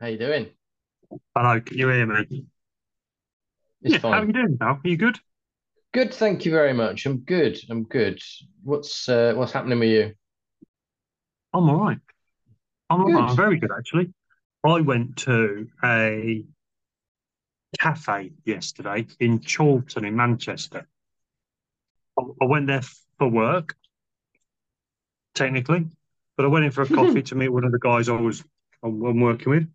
How you doing? Hello, can you hear me? It's Yeah, how are you doing, pal? Are you good? Good, thank you very much. I'm good. I'm good. What's uh, what's happening with you? I'm all right. I'm all right. I'm very good, actually. I went to a cafe yesterday in Chorlton in Manchester. I, I went there for work, technically, but I went in for a coffee to meet one of the guys I was I'm, I'm working with,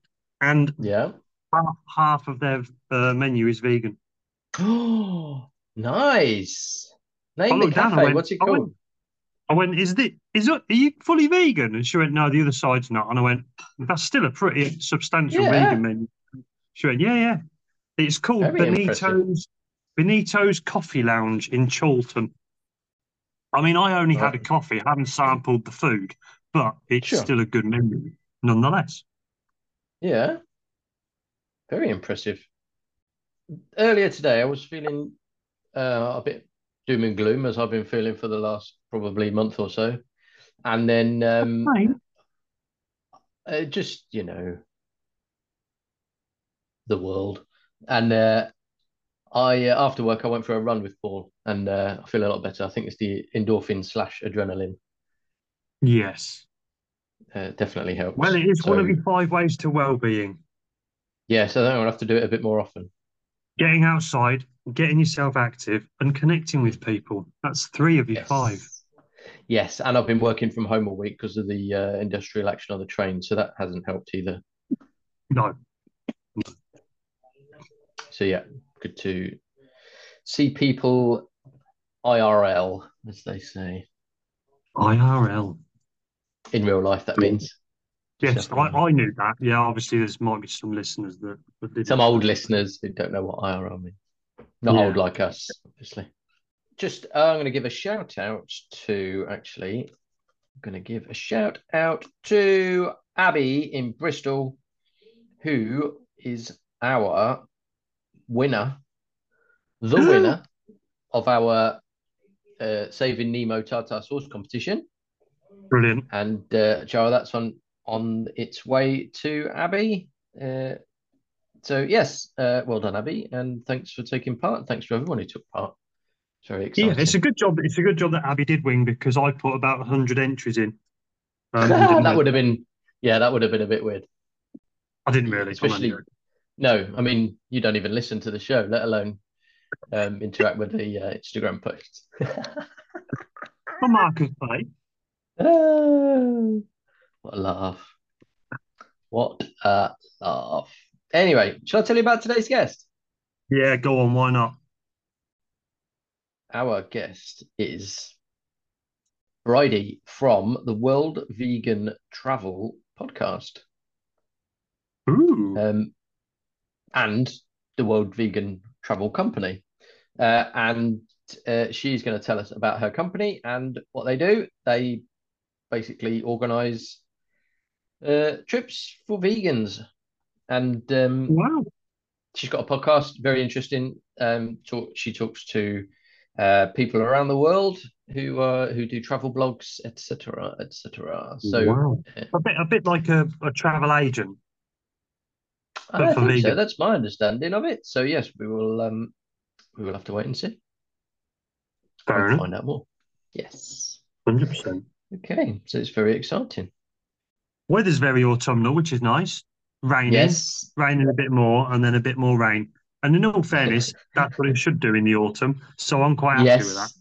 and Yeah. half, half of their uh, menu is vegan. Oh, nice. Name the looked down, I cafe. went, What's it I went, called? I went, is it, is it, are you fully vegan? And she went, no, the other side's not. And I went, that's still a pretty substantial Yeah, vegan menu. She went, yeah, yeah. It's called very impressive. Benito's Benito's Coffee Lounge in Chorlton. I mean, I only had a coffee, I haven't sampled the food, but it's Sure. still a good menu nonetheless. Yeah, very impressive. Earlier today, I was feeling uh, a bit doom and gloom as I've been feeling for the last probably month or so, and then um, Right. uh, just you know the world, and uh, I uh, after work I went for a run with Paul, and uh, I feel a lot better. I think it's the endorphin slash adrenaline. Yes. Uh, definitely helps. Well, it is one of the five ways to well-being. yeah, so I think I'll have to do it a bit more often. Getting outside, getting yourself active, and connecting with people. That's three of your five. Yes. Yes, and I've been working from home all week because of the uh, industrial action on the train, so that hasn't helped either. No. So yeah, good to see people IRL, as they say, IRL. In real life. That means Yes, I, I knew that. Yeah, obviously there's might be some listeners that, that Some old listeners who don't know what IRL means. Not old like us, obviously. Just, uh, I'm going to give a shout out to actually, I'm going to give a shout out to Abby in Bristol, who is our winner, the winner of our uh, Saving Nemo Tartar Sauce competition. Brilliant. And uh, Joe, that's on on its way to Abby. Uh, so yes, uh, well done, Abby, and thanks for taking part. Thanks for everyone who took part. It's very Yeah, it's a good job. It's a good job that Abby did win because I put about 100 entries in um, that would have been, yeah, that would have been a bit weird. I didn't really. Especially, no, I mean, you don't even listen to the show, let alone um, interact with the uh, Instagram posts. For Marcus Play. Oh, what a laugh! What a laugh! Anyway, shall I tell you about today's guest? Yeah, go on. Why not? Our guest is Brighde from the World Vegan Travel Podcast Ooh. um, and the World Vegan Travel Company. Uh, and uh, she's going to tell us about her company and what they do. They basically organize uh, trips for vegans. And um, Wow. she's got a podcast, very interesting. Um, talk, she talks to uh, people around the world who uh, who do travel blogs, etc., etc. So Wow. A bit, a bit like a, a travel agent, I think so. vegan. That's my understanding of it. So yes, we will um, we will have to wait and see Fair find out more. Yes. 100%. Okay. So it's very exciting. Weather's very autumnal, which is nice. Raining, Yes. raining a bit more, and then a bit more rain. And in all fairness, that's what it should do in the autumn. So I'm quite happy with that. Yes.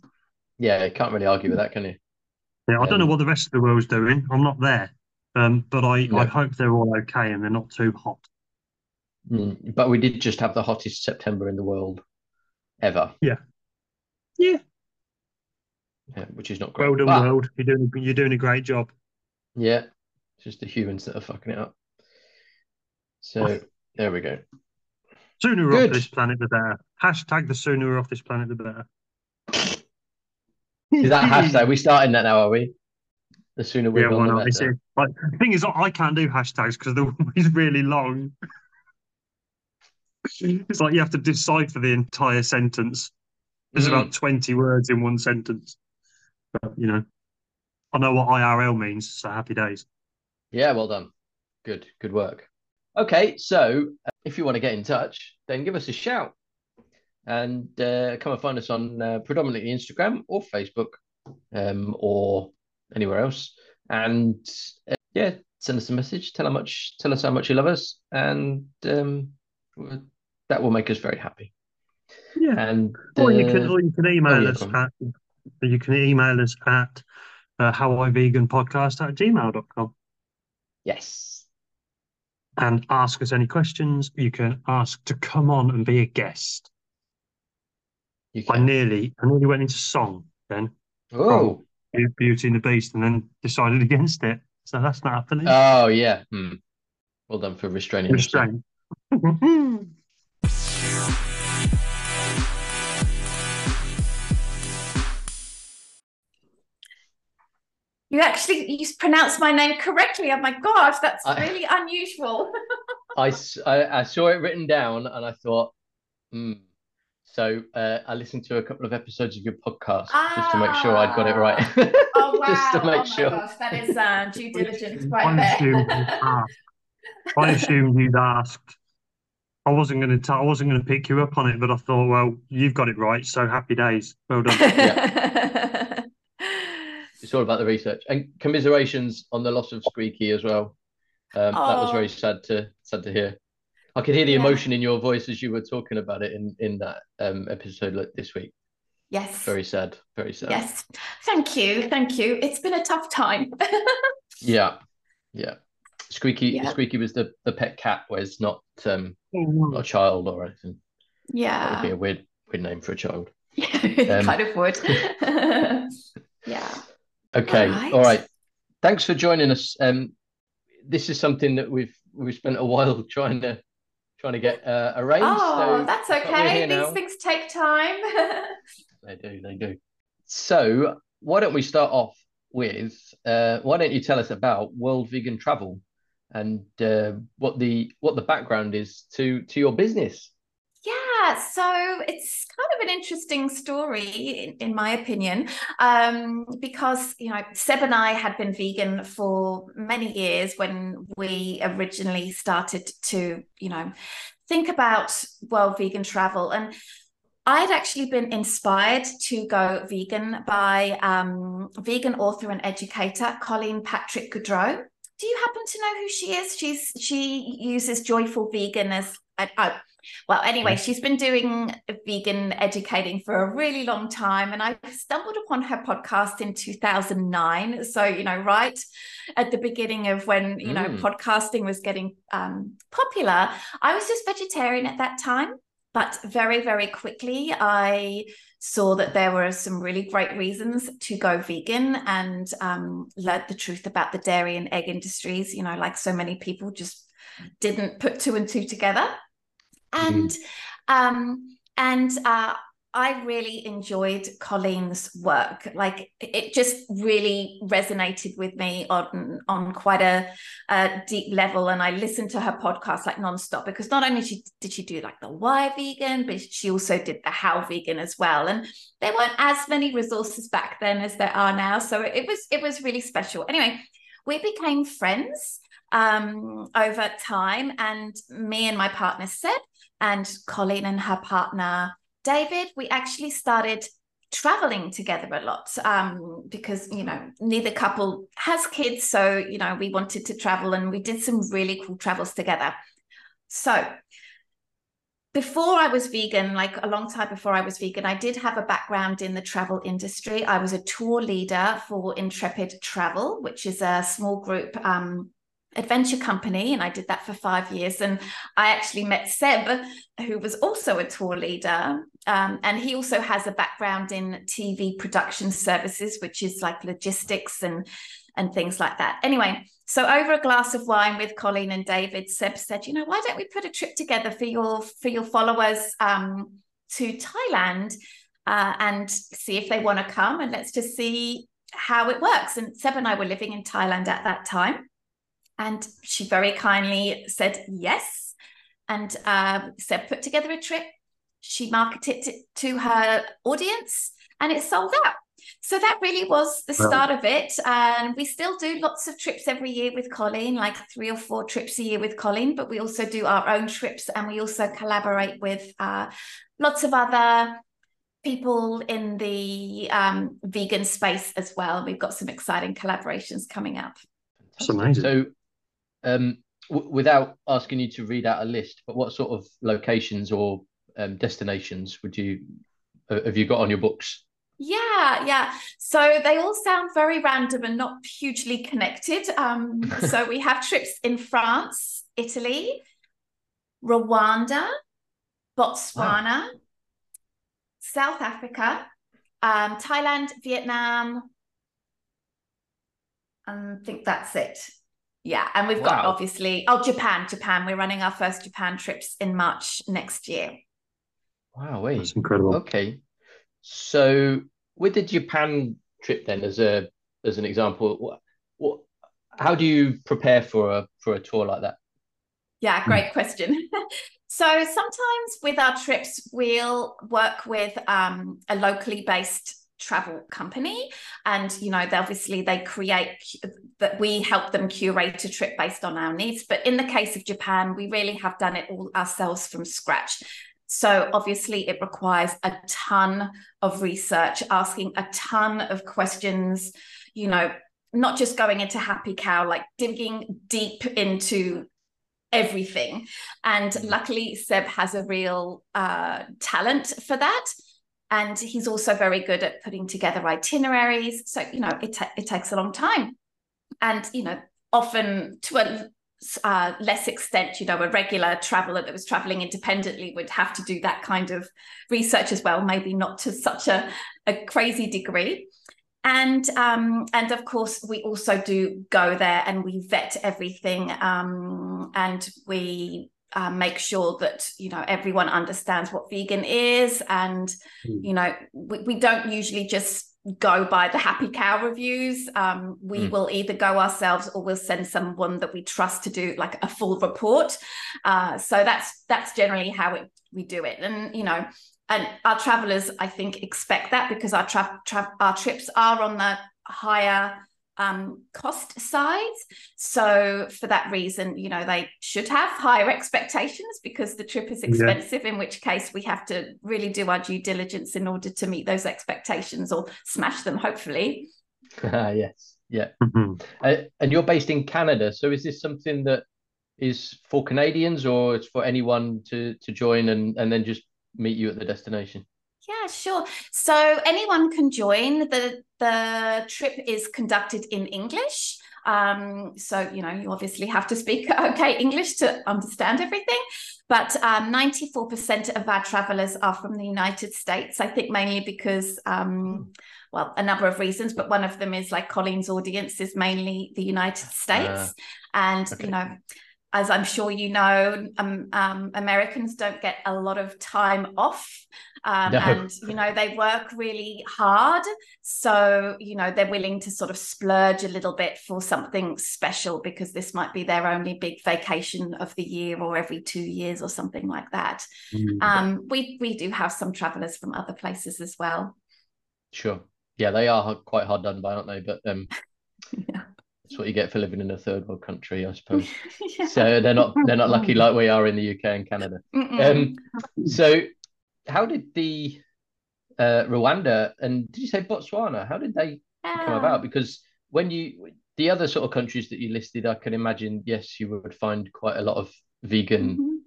Yeah, you can't really argue with that, can you? Yeah, I don't know Um, what the rest of the world's doing. I'm not there. Um, but I, I hope they're all okay and they're not too hot. Mm, But we did just have the hottest September in the world ever, Yeah. Yeah. Yeah, which is not great. Well done, But world. You're doing you're doing a great job. yeah, it's just the humans that are fucking it up. So there we go. Sooner we're off this planet, the better. Hashtag the sooner we're off this planet, the better. Is that hashtag? We starting that now, are we? The sooner we're Yeah, why the not? It's, like, the thing is, I can't do hashtags because they're always really long. It's like you have to decipher the entire sentence. There's Mm. about 20 words in one sentence. But, you know, I know what IRL means, so happy days. Yeah, well done. Good, good work. Okay, so uh, if you want to get in touch, then give us a shout and uh, come and find us on uh, predominantly Instagram or Facebook um, or anywhere else. And uh, yeah, send us a message. Tell how much. Tell us how much you love us, and um, that will make us very happy. Yeah. And Or you can, uh, or you can email oh, yeah, us at, you can email us at uh, howiveganpodcast at gmail.com yes, and ask us any questions. You can ask to come on and be a guest. you I nearly, I nearly went into song then, Oh, Beauty and the Beast, and then decided against it. So that's not happening. oh yeah. Hmm. Well done for restraining. Restraint. You actually you pronounced my name correctly. Oh my gosh, that's I- really unusual. I I saw it written down and I thought, hmm. So uh, I listened to a couple of episodes of your podcast just to make sure I'd got it right. Oh wow! just to oh make my sure. gosh, that is uh, due diligence I right assumed there. asked. I assumed you'd asked. I wasn't going to. I wasn't going to pick you up on it, but I thought, well, you've got it right. So happy days. Well done. It's all about the research and commiserations on the loss of Squeaky as well. Um, that was Oh. very sad to sad to hear. I could hear the Yeah. emotion in your voice as you were talking about it in in that um, episode like, this week. yes. Very sad. Very sad. Yes. Thank you. Thank you. It's been a tough time. Yeah. Yeah. Squeaky Yeah. Squeaky was the the pet cat, whereas not um Oh, not a child or anything. Yeah. That would yeah. be a weird weird name for a child. it Um, kind of would. yeah. Okay. All right. All right. Thanks for joining us. Um, this is something that we've we've spent a while trying to trying to get uh, arranged. Oh, so that's okay. These now. things take time. They do. They do. So why don't we start off with uh, why don't you tell us about World Vegan Travel and uh, what the what the background is to to your business? Yeah, so it's kind of an interesting story, in, in my opinion, um, because you know Seb and I had been vegan for many years when we originally started to, you know, think about world vegan travel, and I'd actually been inspired to go vegan by um, vegan author and educator Colleen Patrick Goudreau. Do you happen to know who she is? She's she uses Joyful Vegan as oh, well, anyway, she's been doing vegan educating for a really long time. And I stumbled upon her podcast in 2009. So, you know, right at the beginning of when, you know, Mm. podcasting was getting um, popular. I was just vegetarian at that time. But very, very quickly, I saw that there were some really great reasons to go vegan and um, learned the truth about the dairy and egg industries. You know, like so many people just didn't put two and two together and um and uh I really enjoyed Colleen's work. Like it just really resonated with me on on quite a, a deep level. And I listened to her podcast like nonstop because not only she, did she do like the why vegan, but she also did the how vegan as well. And there weren't as many resources back then as there are now, so it was it was really special. Anyway, we became friends um, over time, and me and my partner Seb and Colleen and her partner David, we actually started traveling together a lot um, because you know neither couple has kids, so you know we wanted to travel, and we did some really cool travels together. So before I was vegan, like a long time before I was vegan, I did have a background in the travel industry. I was a tour leader for Intrepid Travel, which is a small group um, adventure company and I did that for five years. And I actually met Seb who was also a tour leader. Um, and he also has a background in TV production services which is like logistics and and things like that. Anyway so over a glass of wine with Colleen and David Seb said you know why don't we put a trip together for your for your followers um, to Thailand uh, and see if they want to come and let's just see how it works. And Seb and I were living in Thailand at that time and she very kindly said yes. And uh, Seb put together a trip. She marketed it to her audience and it sold out. so that really was the Well- start of it. And we still do lots of trips every year with Colleen, like three or four trips a year with Colleen, but we also do our own trips and we also collaborate with uh, lots of other people in the um, vegan space as well. We've got some exciting collaborations coming up. It's amazing. So, um, w- without asking you to read out a list, but what sort of locations or um, destinations would you uh, have you got on your books? Yeah, yeah. So they all sound very random and not hugely connected. Um, so we have trips in France, Italy, Rwanda, Botswana, South Africa, um, Thailand, Vietnam. I think that's it. Yeah, and we've got obviously oh Japan, Japan. We're running our first Japan trips in March next year. Wow, wait. That's incredible. Okay. So with the Japan trip then as a as an example, what, what how do you prepare for a for a tour like that? Yeah, great question. so sometimes with our trips, we'll work with um, a locally based travel company and you know they obviously they create that we help them curate a trip based on our needs but in the case of japan we really have done it all ourselves from scratch so obviously it requires a ton of research asking a ton of questions you know not just going into HappyCow like digging deep into everything. And luckily, Seb has a real uh, talent for that. And he's also very good at putting together itineraries. So, you know, it, ta- it takes a long time. And, you know, often to a uh, less extent, you know, a regular traveler that was traveling independently would have to do that kind of research as well, maybe not to such a, a crazy degree and um, and of course we also do go there and we vet everything um, and we uh, make sure that you know everyone understands what vegan is and Mm. you know we, we don't usually just go by the HappyCow reviews um, we Mm. will either go ourselves or we'll send someone that we trust to do like a full report uh, so that's that's generally how it, we do it and you know and our travelers i think expect that because our tra- tra- our trips are on the higher um, cost side so for that reason you know they should have higher expectations because the trip is Yeah. expensive in which case we have to really do our due diligence in order to meet those expectations or smash them hopefully Uh, yes, yeah. Mhm. Uh, and you're based in Canada, so is this something that is for Canadians or it's for anyone to to join and and then just meet you at the destination? Yeah, sure. So anyone can join. The the trip is conducted in English. Um, so you know, you obviously have to speak okay English to understand everything. But um, 94% of our travelers are from the United States. I think mainly because um, well, a number of reasons, but one of them is like Colleen's audience is mainly the United States. and okay. you know, as I'm sure you know, um, um, Americans don't get a lot of time off. Um, No. And, you know, they work really hard. So, you know, they're willing to sort of splurge a little bit for something special because this might be their only big vacation of the year or every two years or something like that. Mm. Um, we, we do have some travelers from other places as well. Sure. Yeah, they are quite hard done by, aren't they? But um, Yeah. That's what you get for living in a third world country, I suppose. Yeah. So they're not they're not lucky like we are in the UK and Canada. Um, so how did the uh, Rwanda and did you say Botswana? How did they come about? Because when you the other sort of countries that you listed, I can imagine, yes, you would find quite a lot of vegan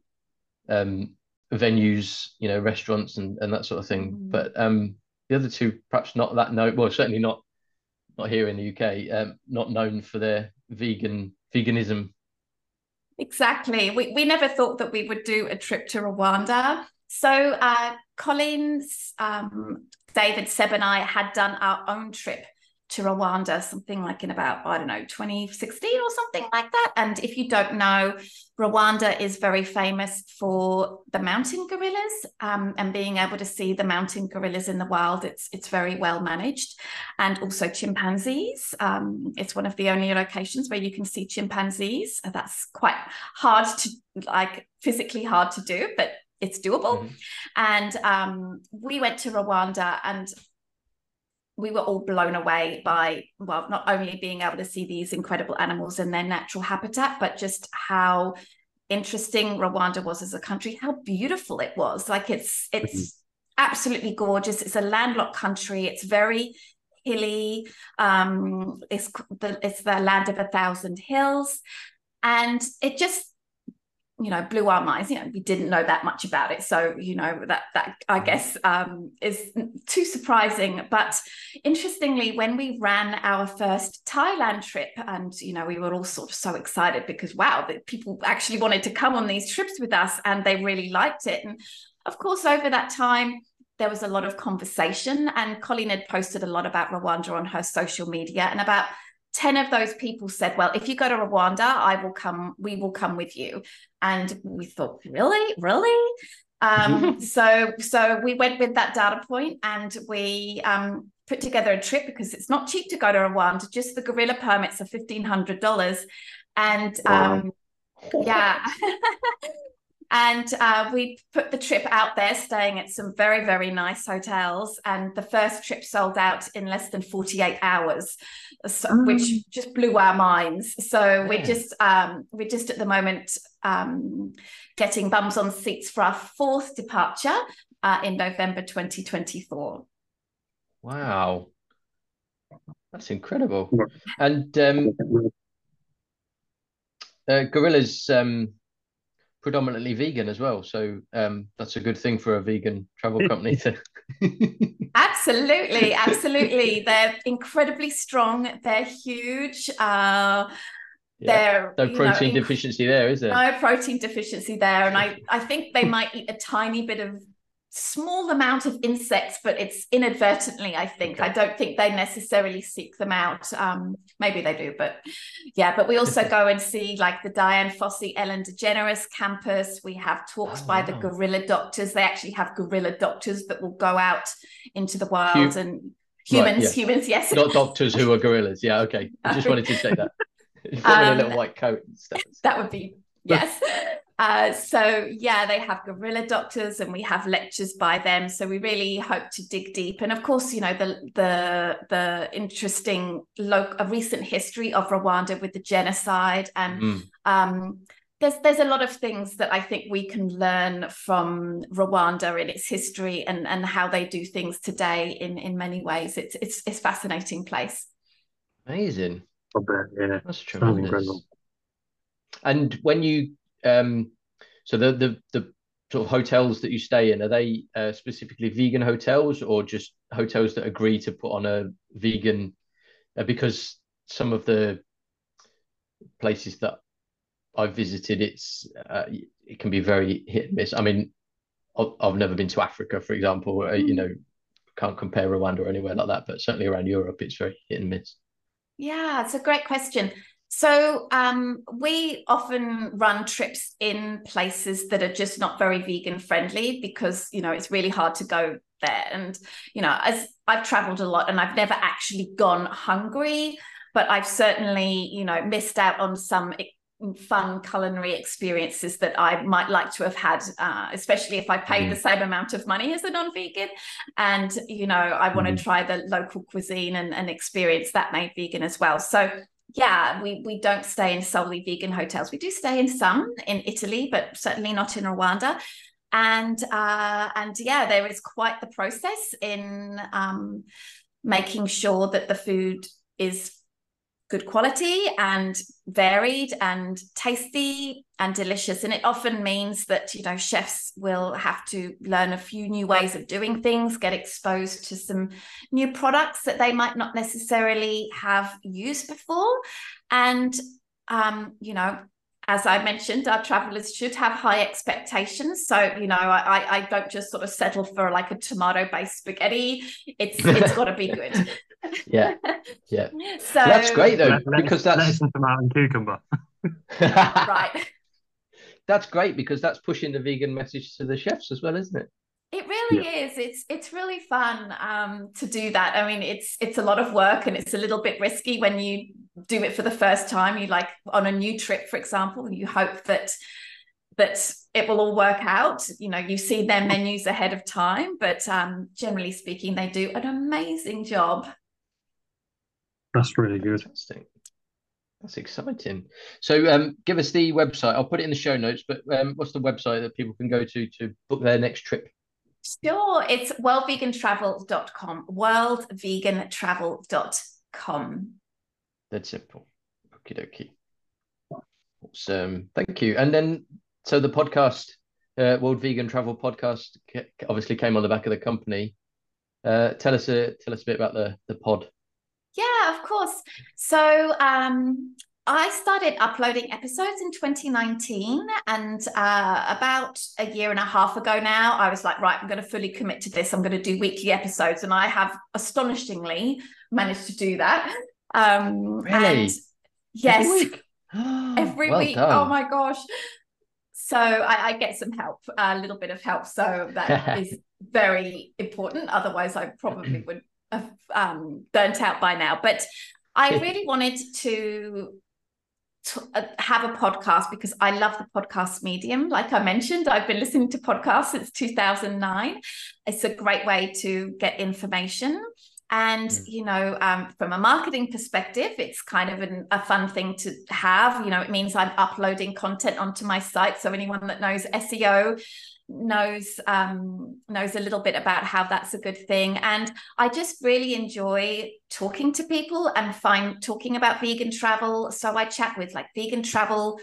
Mhm. um, venues, you know, restaurants and, and that sort of thing. Mhm. But um, the other two, perhaps not that known. Well, certainly not not here in the UK. Um, not known for their vegan veganism. Exactly. We, we never thought that we would do a trip to Rwanda. So uh, Collins, um, David, Seb, and I had done our own trip to Rwanda, something like in about, I don't know, 2016 or something like that. And if you don't know, Rwanda is very famous for the mountain gorillas um, and being able to see the mountain gorillas in the wild. It's it's very well managed, and also chimpanzees. Um, it's one of the only locations where you can see chimpanzees. That's quite hard to like physically hard to do, but it's doable. Mhm. And um, we went to Rwanda and we were all blown away by well not only being able to see these incredible animals in their natural habitat but just how interesting Rwanda was as a country how beautiful it was. Like it's it's mm-hmm. absolutely gorgeous. It's a landlocked country. It's very hilly. Um it's the it's the land of a thousand hills. And it just you know blew our minds you know we didn't know that much about it. So you know that that i mm-hmm. guess um, is too surprising. But interestingly when we ran our first thailand trip and you know we were all sort of so excited because wow that people actually wanted to come on these trips with us and they really liked it. And of course over that time there was a lot of conversation and colleen had posted a lot about rwanda on her social media and about 10 of those people said, Well, if you go to Rwanda, I will come, we will come with you. And we thought, Really? Really? Um, so so we went with that data point and we um, put together a trip because it's not cheap to go to Rwanda. Just the gorilla permits are fifteen hundred dollars, and um, wow. yeah, And uh, we put the trip out there, staying at some very, very nice hotels. And the first trip sold out in less than 48 hours, so, mm. which just blew our minds. So yeah. we're just um, we're just at the moment um, getting bums on seats for our fourth departure uh, in November 2024. Wow, that's incredible. And um, uh, gorillas. Um, predominantly vegan as well. So um, that's a good thing for a vegan travel company to. Absolutely, absolutely. They're incredibly strong. They're huge. Uh, yeah. They're, no protein know, deficiency there, is there? No protein deficiency there, and I I think they might eat a tiny bit of small amount of insects, but it's inadvertently, I think. Okay. I don't think they necessarily seek them out. Um, maybe they do, but yeah, but we also go and see like the Dian Fossey Ellen DeGeneres campus. We have talks oh, by wow. the gorilla doctors. They actually have gorilla doctors that will go out into the wild Hum- and humans, right, yeah. humans, yes. Not doctors who are gorillas. Yeah, okay. I just wanted to say that. um, a little white coat and stuff. That would be yes. Uh, so yeah, they have gorilla doctors, and we have lectures by them. So we really hope to dig deep, and of course, you know the the the interesting local, a recent history of Rwanda with the genocide, and mm. um, there's there's a lot of things that I think we can learn from Rwanda in its history and and how they do things today in in many ways. It's it's it's fascinating place. Amazing. Bet, yeah. That's tremendous. And when you um, so the the the sort of hotels that you stay in are they uh, specifically vegan hotels or just hotels that agree to put on a vegan? Uh, because some of the places that I've visited, it's uh, it can be very hit and miss. I mean, I've never been to Africa, for example. Uh, you hmm. know, can't compare Rwanda or anywhere like that, but certainly around Europe, it's very hit and miss. Yeah, it's a great question. So um, we often run trips in places that are just not very vegan friendly because you know it's really hard to go there. And you know, as I've traveled a lot and I've never actually gone hungry, but I've certainly you know missed out on some fun culinary experiences that I might like to have had, uh, especially if I paid mm. the same amount of money as a non-vegan. And you know, I want to try the local cuisine and, and experience that made vegan as well. So yeah, we we don't stay in solely vegan hotels. We do stay in some in Italy, but certainly not in Rwanda. And uh, and yeah, there is quite the process in um, making sure that the food is good quality and varied and tasty and delicious and it often means that you know chefs will have to learn a few new ways of doing things get exposed to some new products that they might not necessarily have used before and um, you know as I mentioned, our travelers should have high expectations. So, you know, I, I don't just sort of settle for like a tomato-based spaghetti. It's it's got to be good. yeah, yeah. So that's great though, because that's tomato and cucumber. right. That's great because that's pushing the vegan message to the chefs as well, isn't it? It really yeah. is. It's it's really fun um, to do that. I mean, it's it's a lot of work and it's a little bit risky when you do it for the first time. You like on a new trip, for example, you hope that that it will all work out. You know, you see their menus ahead of time, but um, generally speaking, they do an amazing job. That's really good. Fantastic. That's exciting. So, um, give us the website. I'll put it in the show notes. But um, what's the website that people can go to to book their next trip? Sure, it's worldvegantravel.com. Worldvegantravel.com. That's simple. Okie dokie. Awesome. Thank you. And then, so the podcast, uh, World Vegan Travel Podcast, obviously came on the back of the company. Uh, tell us a tell us a bit about the the pod. Yeah, of course. So um, I started uploading episodes in 2019, and uh, about a year and a half ago now, I was like, right, I'm going to fully commit to this. I'm going to do weekly episodes, and I have astonishingly managed to do that. Um, really? And yes, Every week. every Well week. Oh my gosh. So I, I get some help, a little bit of help. So that is very important. Otherwise, I probably would um, burnt out by now. But I really wanted to, to uh, have a podcast because I love the podcast medium. Like I mentioned, I've been listening to podcasts since 2009. It's a great way to get information. And, Mm. you know, um, from a marketing perspective, it's kind of an, a fun thing to have. You know, it means I'm uploading content onto my site. So anyone that knows SEO knows um, knows a little bit about how that's a good thing. And I just really enjoy talking to people and find talking about vegan travel. So I chat with like vegan travel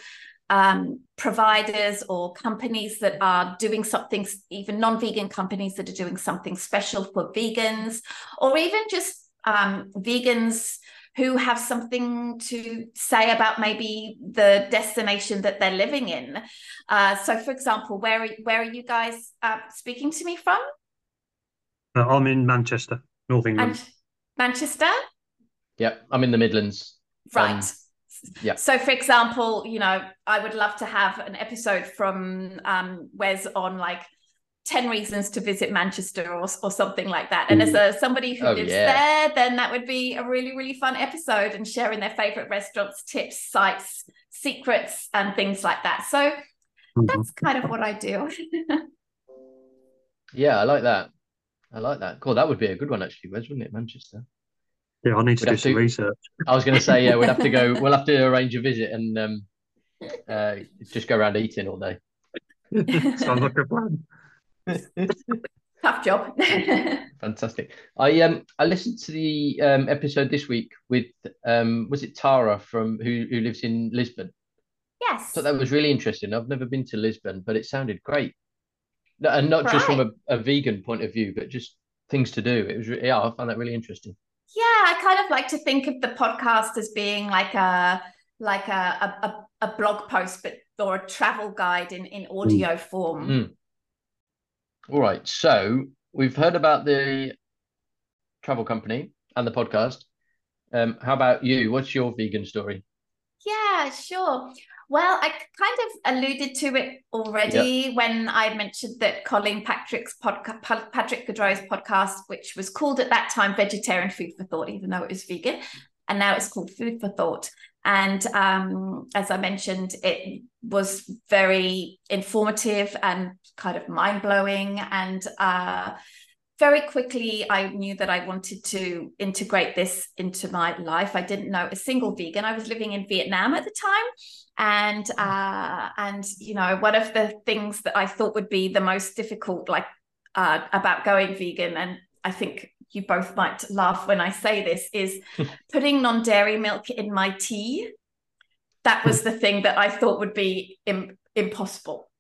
um, providers or companies that are doing something, even non-vegan companies that are doing something special for vegans, or even just um, vegans who have something to say about maybe the destination that they're living in. Uh, so, for example, where are, where are you guys uh, speaking to me from? Uh, I'm in Manchester, North England. And Manchester, Yeah, I'm in the Midlands. right? Um, yeah. So, for example, you know, I would love to have an episode from um, Wes on like 10 reasons to visit Manchester or, or something like that. And as a somebody who Oh, lives yeah. there, then that would be a really, really fun episode and sharing their favorite restaurants, tips, sites, secrets, and things like that. So Mhm. that's kind of what I do. Yeah, I like that. I like that. Cool. That would be a good one actually, Wes, wouldn't it? Manchester. Yeah, I need to We'd do some to- research. I was going to say, yeah, we'd have to go. We'll have to arrange a visit and um, uh, just go around eating all day. Sounds like a plan. Tough job. Fantastic. I um I listened to the um episode this week with um was it Tara from who who lives in Lisbon. yes. So that was really interesting. I've never been to Lisbon, but it sounded great. No, and not just from a, a vegan point of view, but just things to do. It was re- yeah, I found that really interesting. Yeah, I kind of like to think of the podcast as being like a like a a, a, a blog post, but or a travel guide in in audio form. Mm. All right. So we've heard about the travel company and the podcast. Um, how about you? What's your vegan story? Yeah, sure. Well, I kind of alluded to it already when I mentioned that Colleen Patrick's podcast, Patrick Goudreau's podcast, which was called at that time Vegetarian Food for Thought, even though it was vegan, and now it's called Food for Thought. And um, as I mentioned, it was very informative and kind of mind blowing. And uh, very quickly, I knew that I wanted to integrate this into my life. I didn't know a single vegan. I was living in Vietnam at the time. And uh, and you know, one of the things that I thought would be the most difficult, like uh, about going vegan, and I think you both might laugh when I say this, is putting non dairy milk in my tea. That was the thing that I thought would be Im- impossible.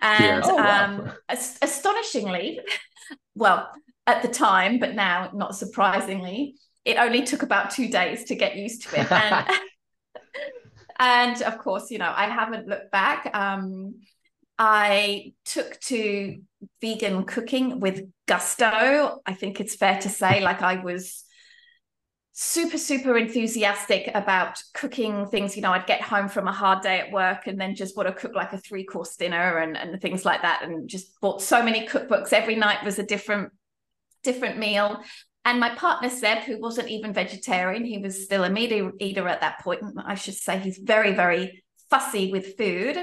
And Oh, wow. um, as- astonishingly, well, at the time, but now not surprisingly, it only took about two days to get used to it. And, and of course, you know, I haven't looked back. Um, I took to vegan cooking with gusto. I think it's fair to say, like, I was super, super enthusiastic about cooking things. You know, I'd get home from a hard day at work and then just want to cook like a three course dinner and, and things like that. And just bought so many cookbooks. Every night was a different, different meal. And my partner Seb, who wasn't even vegetarian, he was still a meat eater at that point. I should say he's very, very fussy with food.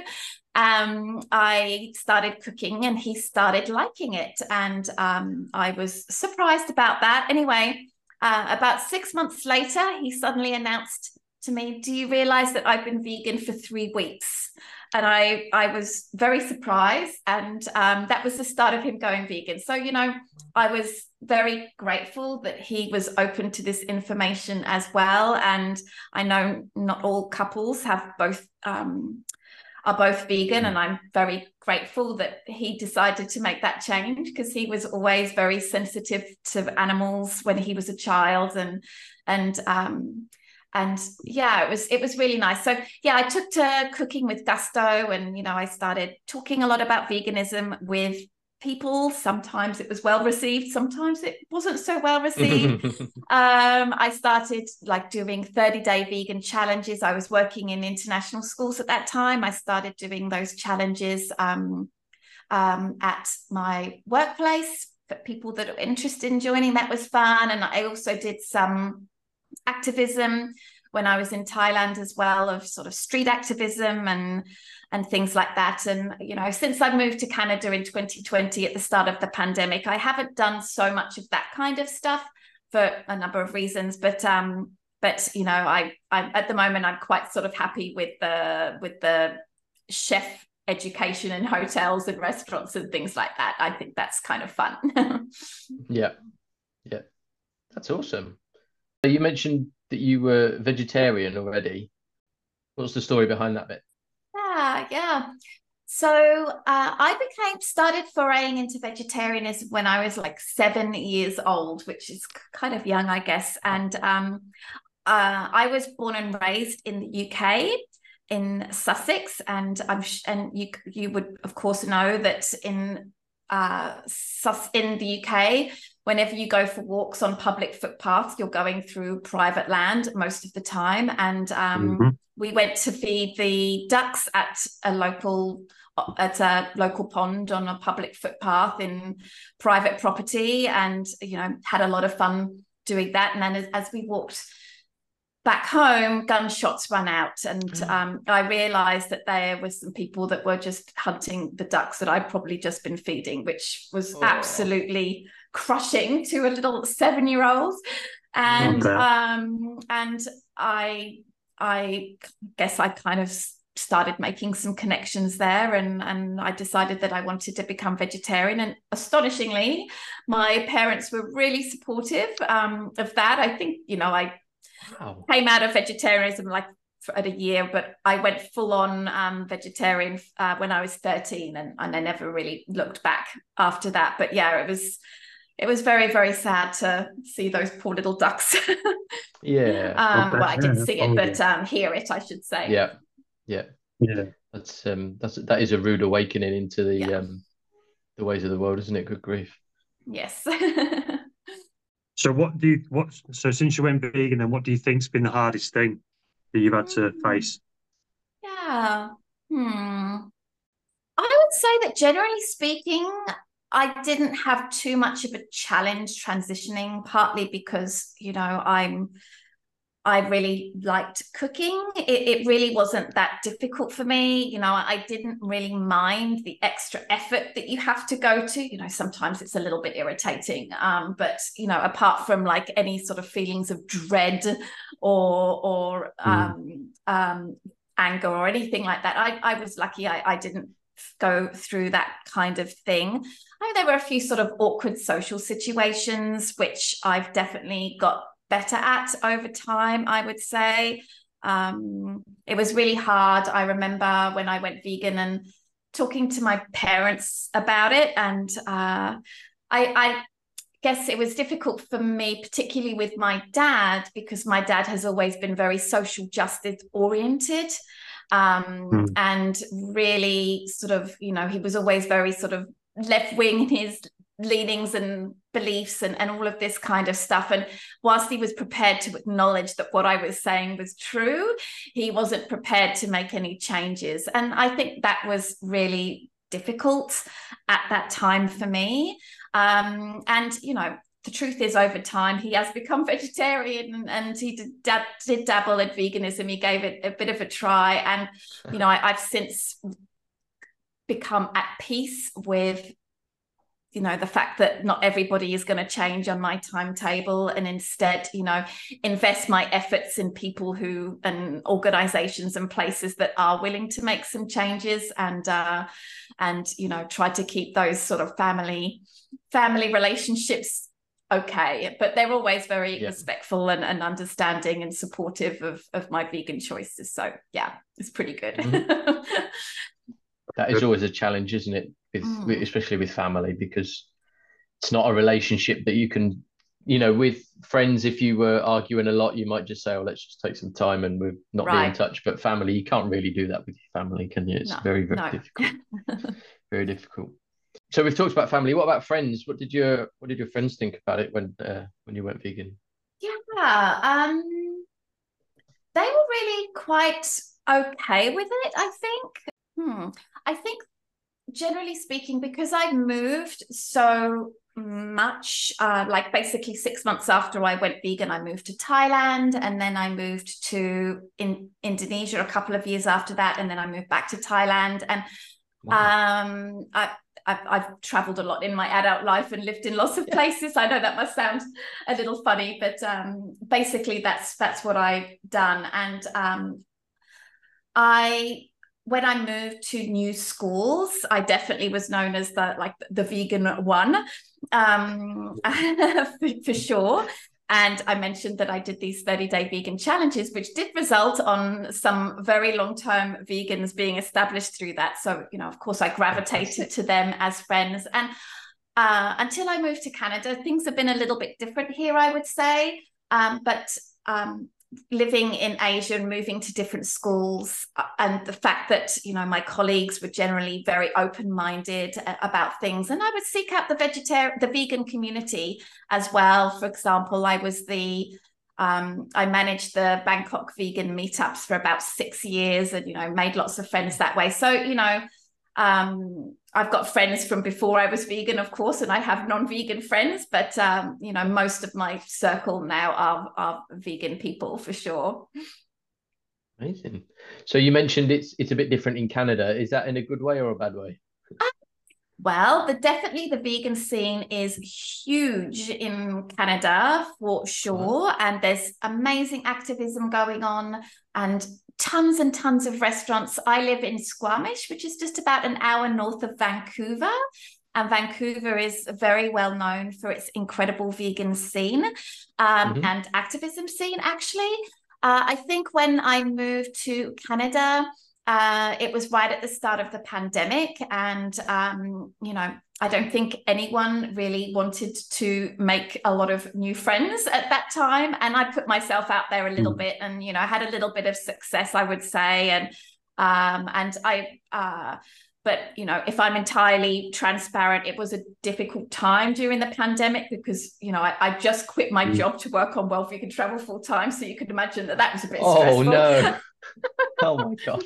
Um, I started cooking and he started liking it. And um, I was surprised about that. Anyway, uh, about six months later, he suddenly announced to me, Do you realize that I've been vegan for three weeks? And I, I was very surprised. And um, that was the start of him going vegan. So, you know, I was very grateful that he was open to this information as well. And I know not all couples have both um, are both vegan, and I'm very grateful that he decided to make that change because he was always very sensitive to animals when he was a child, and and um, and yeah, it was it was really nice. So yeah, I took to cooking with gusto, and you know, I started talking a lot about veganism with people. Sometimes it was well received, sometimes it wasn't so well received. um, I started like doing 30 day vegan challenges. I was working in international schools at that time. I started doing those challenges um, um, at my workplace for people that are interested in joining. That was fun. And I also did some activism when I was in Thailand as well of sort of street activism and and things like that. And you know, since I moved to Canada in 2020 at the start of the pandemic, I haven't done so much of that kind of stuff for a number of reasons. But um, but you know, I I'm at the moment I'm quite sort of happy with the with the chef education in hotels and restaurants and things like that. I think that's kind of fun. yeah. Yeah. That's awesome. You mentioned that you were vegetarian already. What's the story behind that bit? Yeah, yeah. So uh, I became started foraying into vegetarianism when I was like seven years old, which is kind of young, I guess. And um, uh, I was born and raised in the UK, in Sussex, and I'm and you you would of course know that in uh, Sus- in the UK, whenever you go for walks on public footpaths, you're going through private land most of the time. And um, mm-hmm. We went to feed the ducks at a local at a local pond on a public footpath in private property, and you know had a lot of fun doing that. And then as, as we walked back home, gunshots run out, and mm. um, I realised that there were some people that were just hunting the ducks that I'd probably just been feeding, which was oh. absolutely crushing to a little seven year old and okay. um and i i guess i kind of started making some connections there and and I decided that I wanted to become vegetarian. And astonishingly my parents were really supportive um, of that. I think you know I wow. came out of vegetarianism like at a year but I went full on um, vegetarian uh, when I was 13 and, and I never really looked back after that. But yeah it was it was very very sad to see those poor little ducks. Yeah um well i didn't see it but um hear it i should say. Yeah yeah. Yeah. That's um that's that is a rude awakening into the yeah. um the ways of the world isn't it? Good grief. Yes. So what do you what so since you went vegan then what do you think's been the hardest thing that you've had to hmm. face? Yeah. Hmm. I would say that generally speaking, I didn't have too much of a challenge transitioning, partly because, you know, I'm I really liked cooking. It, it, really wasn't that difficult for me. You know, I didn't really mind the extra effort that you have to go to. You know, sometimes it's a little bit irritating. Um, but you know, apart from like any sort of feelings of dread or or mm. um, um, anger or anything like that, I, I was lucky. I, I didn't go through that kind of thing. Know there were a few sort of awkward social situations, which I've definitely got better at over time, I would say. Um, it was really hard. I remember when I went vegan and talking to my parents about it. And uh, I, I guess it was difficult for me, particularly with my dad, because my dad has always been very social justice oriented um, mm. and really sort of, you know, he was always very sort of left wing in his leanings and beliefs and, and all of this kind of stuff. And whilst he was prepared to acknowledge that what I was saying was true, he wasn't prepared to make any changes. And I think that was really difficult at that time for me. Um, and, you know, the truth is over time he has become vegetarian and he did, did dabble in veganism he gave it a bit of a try and you know I, have since become at peace with you know the fact that not everybody is going to change on my timetable and instead you know invest my efforts in people who and organizations and places that are willing to make some changes and uh and you know try to keep those sort of family family relationships okay but they're always very yeah. respectful and, and understanding and supportive of of my vegan choices so yeah it's pretty good mm-hmm. that is always a challenge isn't it with, mm. especially with family because it's not a relationship that you can you know with friends if you were arguing a lot you might just say oh let's just take some time and we're not right. be in touch but family you can't really do that with your family can you it's no, very very no. difficult very difficult so we've talked about family. What about friends? What did your what did your friends think about it when uh, when you went vegan? Yeah, um, they were really quite okay with it. I think. Hmm. I think generally speaking, because I moved so much uh, like basically six months after I went vegan, I moved to Thailand and then I moved to in Indonesia a couple of years after that, and then I moved back to Thailand. And wow. um, I, I've, I've traveled a lot in my adult life and lived in lots of places. I know that must sound a little funny, but um, basically that's that's what I've done. And um, I when I moved to new schools, I definitely was known as the like the vegan one, um, for, for sure. And I mentioned that I did these 30 day vegan challenges, which did result on some very long term vegans being established through that. So, you know, of course, I gravitated to them as friends. And uh, until I moved to Canada, things have been a little bit different here, I would say. Um, but um, living in Asia and moving to different schools, uh, and the fact that you know my colleagues were generally very open-minded uh, about things, and I would seek out the vegetarian, the vegan community as well. For example, I was the um, I managed the Bangkok vegan meetups for about six years, and you know made lots of friends that way. So you know um, I've got friends from before I was vegan, of course, and I have non-vegan friends, but um, you know, most of my circle now are are vegan people for sure. Amazing. So you mentioned it's it's a bit different in Canada. Is that in a good way or a bad way? Uh, well, the definitely the vegan scene is huge in Canada for sure, uh-huh. and there's amazing activism going on, and tons and tons of restaurants. I live in Squamish, which is just about an hour north of Vancouver. And Vancouver is very well known for its incredible vegan scene um, mm-hmm. and activism scene, actually. Uh, I think when I moved to Canada, uh, it was right at the start of the pandemic. And, um, you know, I don't think anyone really wanted to make a lot of new friends at that time. And I put myself out there a little mm. bit and, you know, had a little bit of success, I would say. And, um, and I, uh, but you know if i'm entirely transparent it was a difficult time during the pandemic because you know i, I just quit my mm. job to work on World Vegan Travel full time so you could imagine that that was a bit oh stressful. no oh my god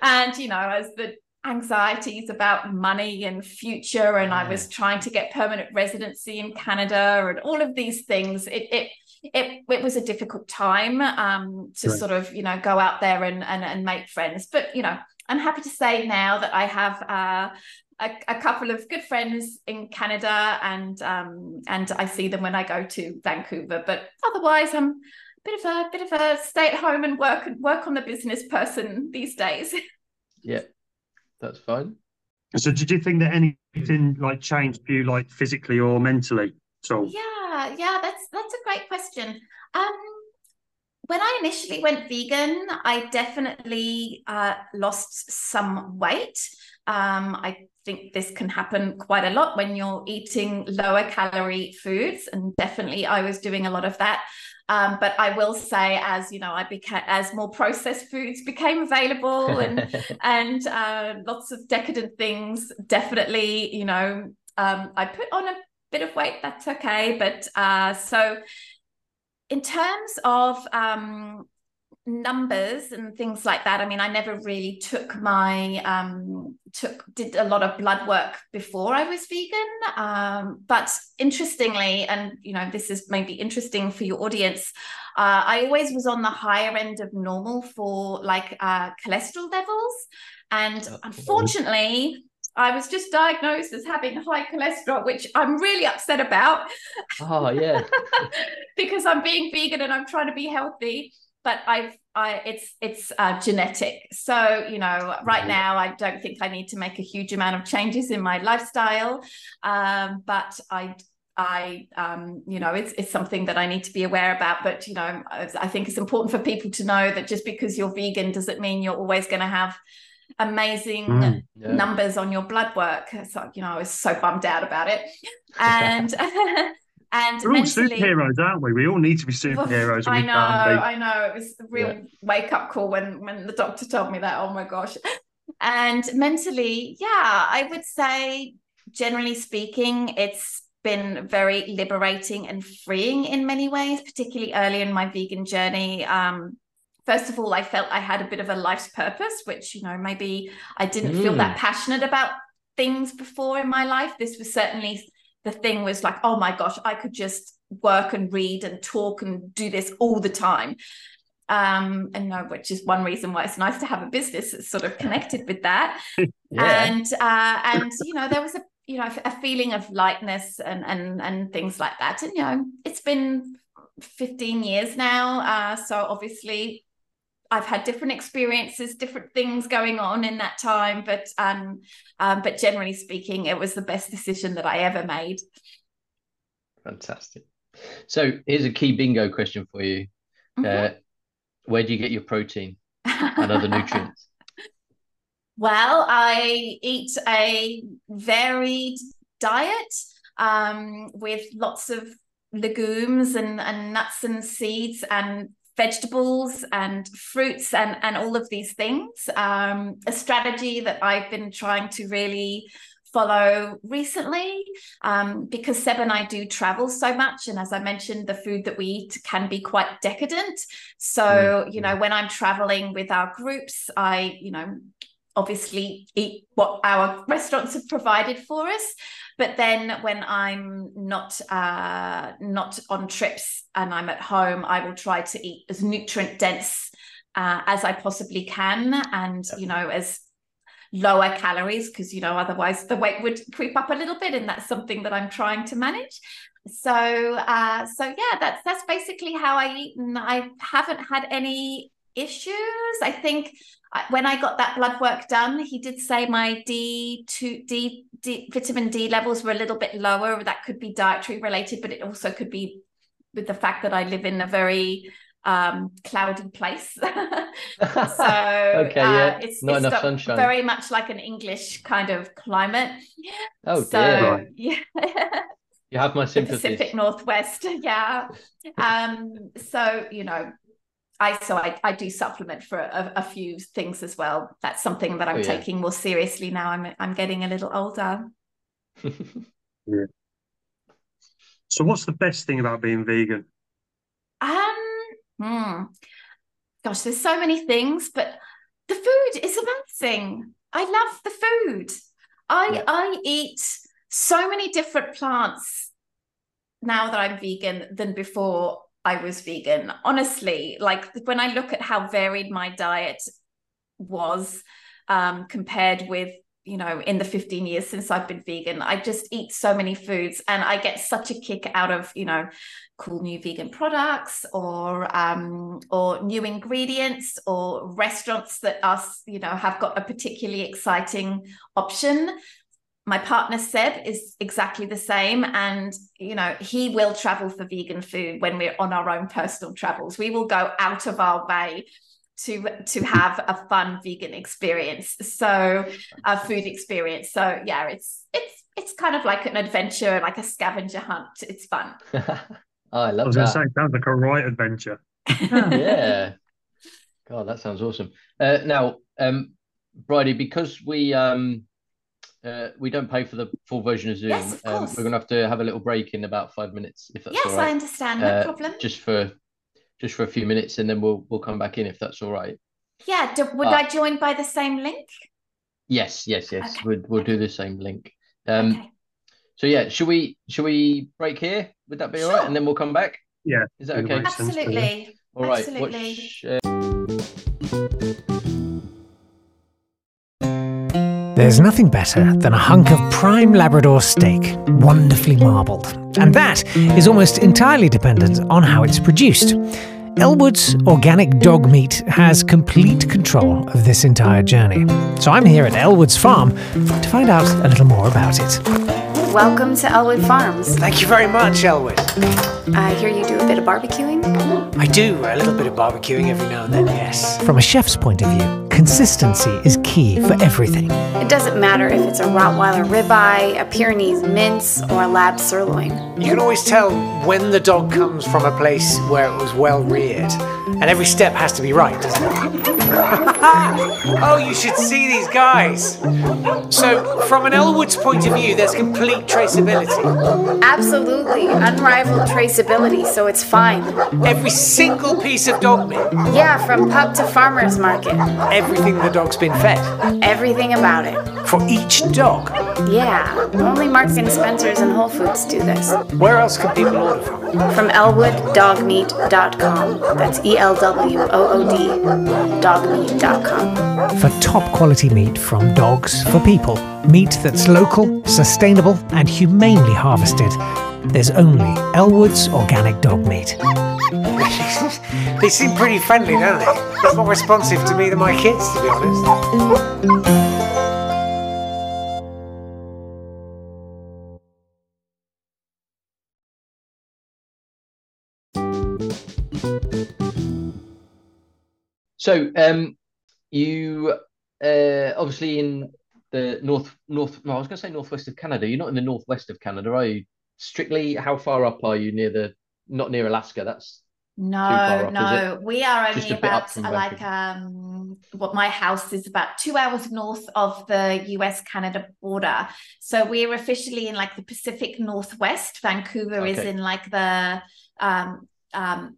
and you know as the anxieties about money and future and i was trying to get permanent residency in canada and all of these things. It it it, it was a difficult time um, to right. sort of you know go out there and, and and make friends. But you know i'm happy to say now that i have uh, a, a, couple of good friends in canada and um, and i see them when i go to vancouver. But otherwise i'm a bit of a bit of a stay at home and work work on the business person these days. Yeah that's fine. So, did you think that anything like changed for you, like physically or mentally? So, yeah, yeah, that's that's a great question. Um, when I initially went vegan, I definitely uh, lost some weight. Um, I think this can happen quite a lot when you're eating lower calorie foods, and definitely I was doing a lot of that. Um, but I will say, as you know, I became as more processed foods became available and and uh, lots of decadent things. Definitely, you know, um, I put on a bit of weight. That's okay. But uh, so, in terms of um, numbers and things like that. I mean i never really took my um took did a lot of blood work before i was vegan. Um but interestingly and you know this is maybe interesting for your audience uh, i always was on the higher end of normal for like uh cholesterol levels. And unfortunately, I was just diagnosed as having high cholesterol, which I'm really upset about. Oh yeah. because I'm being vegan and I'm trying to be healthy. But I've, I, it's, it's uh, genetic. So you know, right Mhm. now I don't think I need to make a huge amount of changes in my lifestyle. Um, but I, I, um, you know, it's it's something that I need to be aware about. But you know, I, I think it's important for people to know that just because you're vegan doesn't mean you're always going to have amazing Mm. Yeah. numbers on your blood work. So, you know, I was so bummed out about it. And and We're all superheroes, aren't we? We all need to be superheroes. I know. I know. It was a real wake up call when when the doctor told me that. Oh my gosh. And mentally, yeah, I would say generally speaking, it's been very liberating and freeing in many ways, particularly early in my vegan journey. Um, first of all, I felt I had a bit of a life's purpose, which, you know, maybe I didn't feel that passionate about things before in my life. This was certainly the thing was like, oh my gosh, I could just work and read and talk and do this all the time. Um, and no, which is one reason why it's nice to have a business that's sort of connected with that Yeah. and uh, and you know there was a you know a feeling of lightness and and and things like that and you know it's been 15 years now uh, so obviously I've had different experiences different things going on in that time but um, um but generally speaking it was the best decision that I ever made Fantastic. So here's a key bingo question for you. Mhm. Uh, where do you get your protein and other nutrients? Well, I eat a varied diet um, with lots of legumes and, and nuts and seeds and vegetables and fruits and, and all of these things. Um, a strategy that I've been trying to really follow recently um, because Seb and I do travel so much. And as I mentioned, the food that we eat can be quite decadent. So, you know, when I'm traveling with our groups, I, you know, obviously eat what our restaurants have provided for us but then when i'm not uh not on trips and i'm at home i will try to eat as nutrient dense uh, as i possibly can and you know as lower calories because you know otherwise the weight would creep up a little bit and that's something that i'm trying to manage. So uh so yeah that's that's basically how i eat and i haven't had any issues i think when I got that blood work done, he did say my D two D, D vitamin D levels were a little bit lower. That could be dietary related, but it also could be with the fact that I live in a very um, cloudy place. so Okay, uh, yeah. it's, Not it's enough sunshine. very much like an English kind of climate. Oh so dear. Yeah. You have my the. Pacific Northwest. Yeah. Um, so you know, I so I, I do supplement for a, a few things as well. That's something that I'm Oh, yeah. taking more seriously now. I'm I'm getting a little older. yeah. So, what's the best thing about being vegan? Um, hmm. gosh, there's so many things, but the food is amazing. I love the food. I Yeah. I eat so many different plants now that I'm vegan than before I was vegan. Honestly, like when I look at how varied my diet was um, compared with you know in the 15 years since I've been vegan, I just eat so many foods and I get such a kick out of you know cool new vegan products or um, or new ingredients or restaurants that us you know have got a particularly exciting option my partner Seb is exactly the same. And, you know, he will travel for vegan food when we're on our own personal travels. We will go out of our way to to have a fun vegan experience. So a food experience. So yeah, it's it's it's kind of like an adventure, like a scavenger hunt. It's fun. Oh, I I love was that. say, it sounds like a right adventure. yeah. God, that sounds awesome. Uh, now, um, Brighde, because we um, uh, we don't pay for the full version of Zoom, Yes, of um, course. we're gonna have to have a little break in about five minutes, if that's yes, all I understand. No Uh, problem. Just for just for a few minutes, and then we'll we'll come back in if that's all right. Yeah. Do, would uh, I join by the same link? Yes, yes, yes. Okay, We'll we'll do the same link. Um, okay. so yeah, should we should we break here? Would that be all right? And then we'll come back. Yeah, Is that okay? works. sense to me. Absolutely. All right. Absolutely. Watch, There's nothing better than a hunk of prime Labrador steak, wonderfully marbled. And that is almost entirely dependent on how it's produced. Elwood's Organic Dog Meat has complete control of this entire journey. So I'm here at Elwood's farm to find out a little more about it. Welcome to Elwood Farms. Thank you very much, Elwood. I hear you do a bit of barbecuing. I do a little bit of barbecuing every now and then, yes. From a chef's point of view, consistency is key for everything. It doesn't matter if it's a Rottweiler ribeye, a Pyrenees mince, or a lab sirloin. You can always tell when the dog comes from a place where it was well reared, and every step has to be right, doesn't it? oh, you should see these guys. So, from an Elwood's point of view, there's complete traceability. Absolutely. Unrivaled traceability, so it's fine. Every single piece of dog meat. Yeah, from pub to farmer's market. Everything the dog's been fed. Everything about it. For each dog. Yeah, only Marks and Spencer's and Whole Foods do this. Where else can people order from? From elwooddogmeat.com. That's E L W O O D dogmeat.com. For top quality meat from dogs for people, meat that's local, sustainable, and humanely harvested, there's only Elwood's Organic Dog Meat. they seem pretty friendly, don't they? They're more responsive to me than my kids, to be honest. So, um, you uh, obviously in the north north. No, I was going to say northwest of Canada. You're not in the northwest of Canada, are you? Strictly, how far up are you near the? Not near Alaska. That's No, up, no, we are only a bit up about uh, like um what my house is about two hours north of the US Canada border. So we're officially in like the Pacific Northwest. Vancouver is in like the um um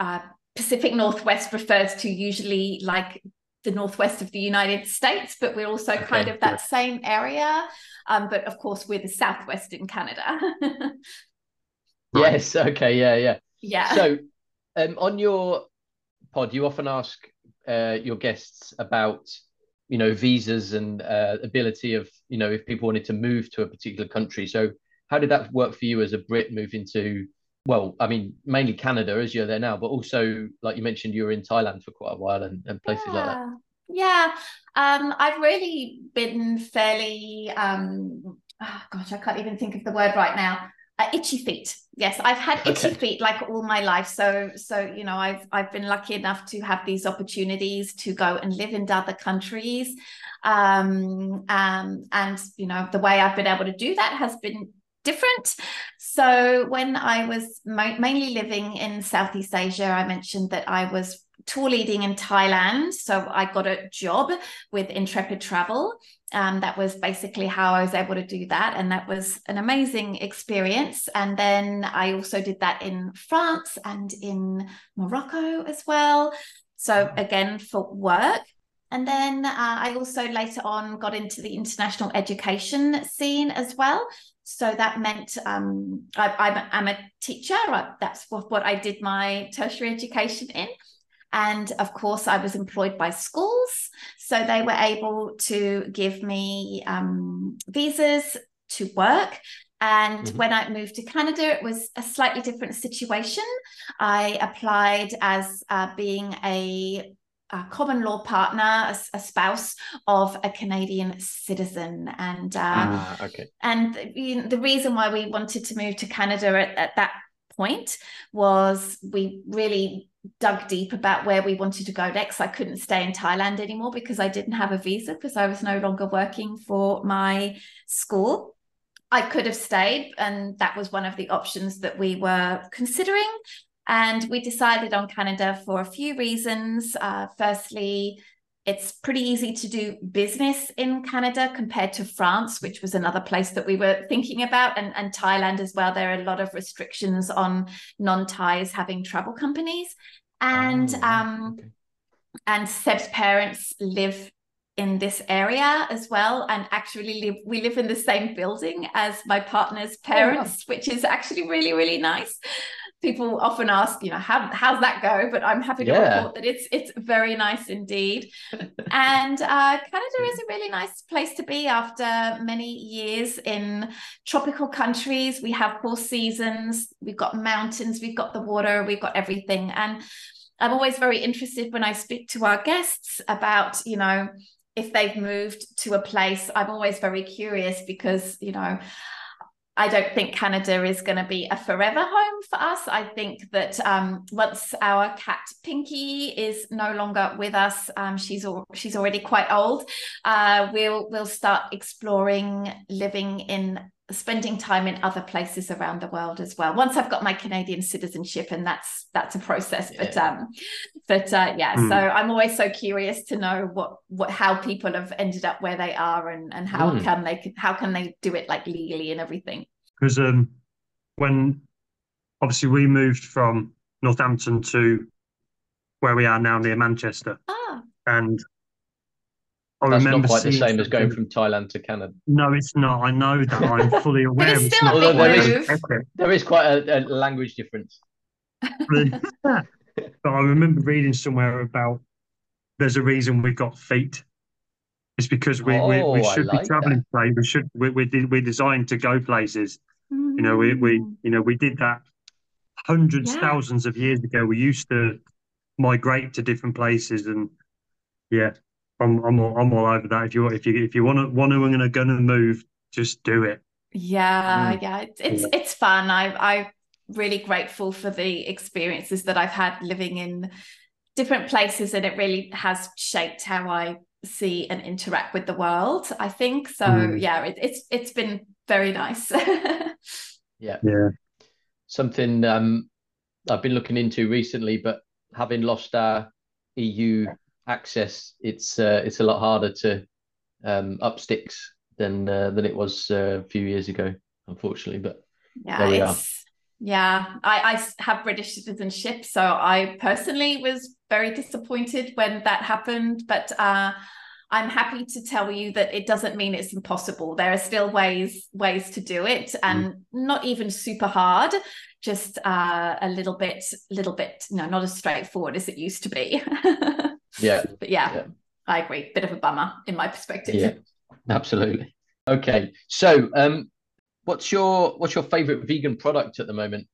uh Pacific Northwest refers to usually like the northwest of the United States, but we're also kind of that same area. Um, but of course, we're the southwest in Canada. yes. Okay. Yeah. Yeah. yeah. So, um, on your pod, you often ask uh, your guests about, you know, visas and uh, ability of, you know, if people wanted to move to a particular country. So, how did that work for you as a Brit moving to, well, I mean, mainly Canada as you're there now, but also, like you mentioned, you were in Thailand for quite a while and, and places like that. Yeah. Yeah. Um, I've really been fairly um oh gosh, I can't even think of the word right now. Uh, itchy feet. Yes, I've had itchy Okay. feet like all my life. So so you know, I've I've been lucky enough to have these opportunities to go and live in other countries. Um, um, and you know, the way I've been able to do that has been different. So when I was mo- mainly living in Southeast Asia, I mentioned that I was tour leading in Thailand. So I got a job with Intrepid Travel. Um, that was basically how I was able to do that. And that was an amazing experience. And then I also did that in France and in Morocco as well. So again, for work. And then uh, I also later on got into the international education scene as well. So that meant um, I, I'm, a, I'm a teacher. I- That's what, what I did my tertiary education in. And of course, I was employed by schools. So they were able to give me um, visas to work. And Mhm. when I moved to Canada, it was a slightly different situation. I applied as uh, being a, a common law partner, a spouse of a Canadian citizen. And uh, Ah, okay. and know, the reason why we wanted to move to Canada at, at that point was we really dug deep about where we wanted to go next. I couldn't stay in Thailand anymore because I didn't have a visa because I was no longer working for my school. I could have stayed, and that was one of the options that we were considering. And we decided on Canada for a few reasons. Uh, firstly, it's pretty easy to do business in Canada compared to France, which was another place that we were thinking about, and, and Thailand as well. There are a lot of restrictions on non Thais having travel companies. And Oh, um, okay. and Seb's parents live in this area as well and actually live we live in the same building as my partner's Oh, wow. parents which is actually really really nice people often ask, you know, how how's that go? But I'm happy to Yeah. report that it's it's very nice indeed. and uh, Canada is a really nice place to be after many years in tropical countries. We have four seasons. We've got mountains. We've got the water. We've got everything. And I'm always very interested when I speak to our guests about, you know, if they've moved to a place. I'm always very curious because, you know, I don't think Canada is going to be a forever home for us. I think that um, once our cat Pinky is no longer with us, um, she's al- she's already quite old. Uh, we'll we'll start exploring living in spending time in other places around the world as well. Once I've got my Canadian citizenship, and that's that's a process. But um, but uh, yeah, Mm. so I'm always so curious to know what what how people have ended up where they are and and how Mm. can they how can they do it like legally and everything. because um, when obviously we moved from Northampton to where we are now near Manchester, Ah, and I That's not remember quite the same as going from Thailand to Canada. No, it's not. I know that. I'm fully aware. it's it's still a big there is- move. epic, There is quite a, a language difference. but I remember reading somewhere about there's a reason we've got feet. It's because we we, Oh, we I should like be traveling places. We should we we we're designed to go places. You You know, we we mm. you know we did that hundreds, Yeah. thousands of years ago. We used to migrate to different places, and yeah, I'm I'm all, I'm all over that. If you if you if you want to want to and are going to move, just do it. Yeah, Mm. yeah, it's it's it's fun. I I'm really grateful for the experiences that I've had living in different places, and it really has shaped how I see and interact with the world. I think so. Mm. Yeah, it, it's it's been very nice. Yeah. Yeah, Something um, I've been looking into recently, but having lost our EU access, it's uh, it's a lot harder to um, up sticks than uh, than it was uh, a few years ago, unfortunately. But Yeah, There we are. it's yeah. I, I have British citizenship, so I personally was very disappointed when that happened. But uh, I'm happy to tell you that it doesn't mean it's impossible. There are still ways ways to do it, and not even super hard. Just uh, a little bit, little bit, no, not as straightforward as it used to be. yeah, but yeah, Yeah. I agree. Bit of a bummer in my perspective. yeah, absolutely. Okay, so um, what's your what's your favorite vegan product at the moment?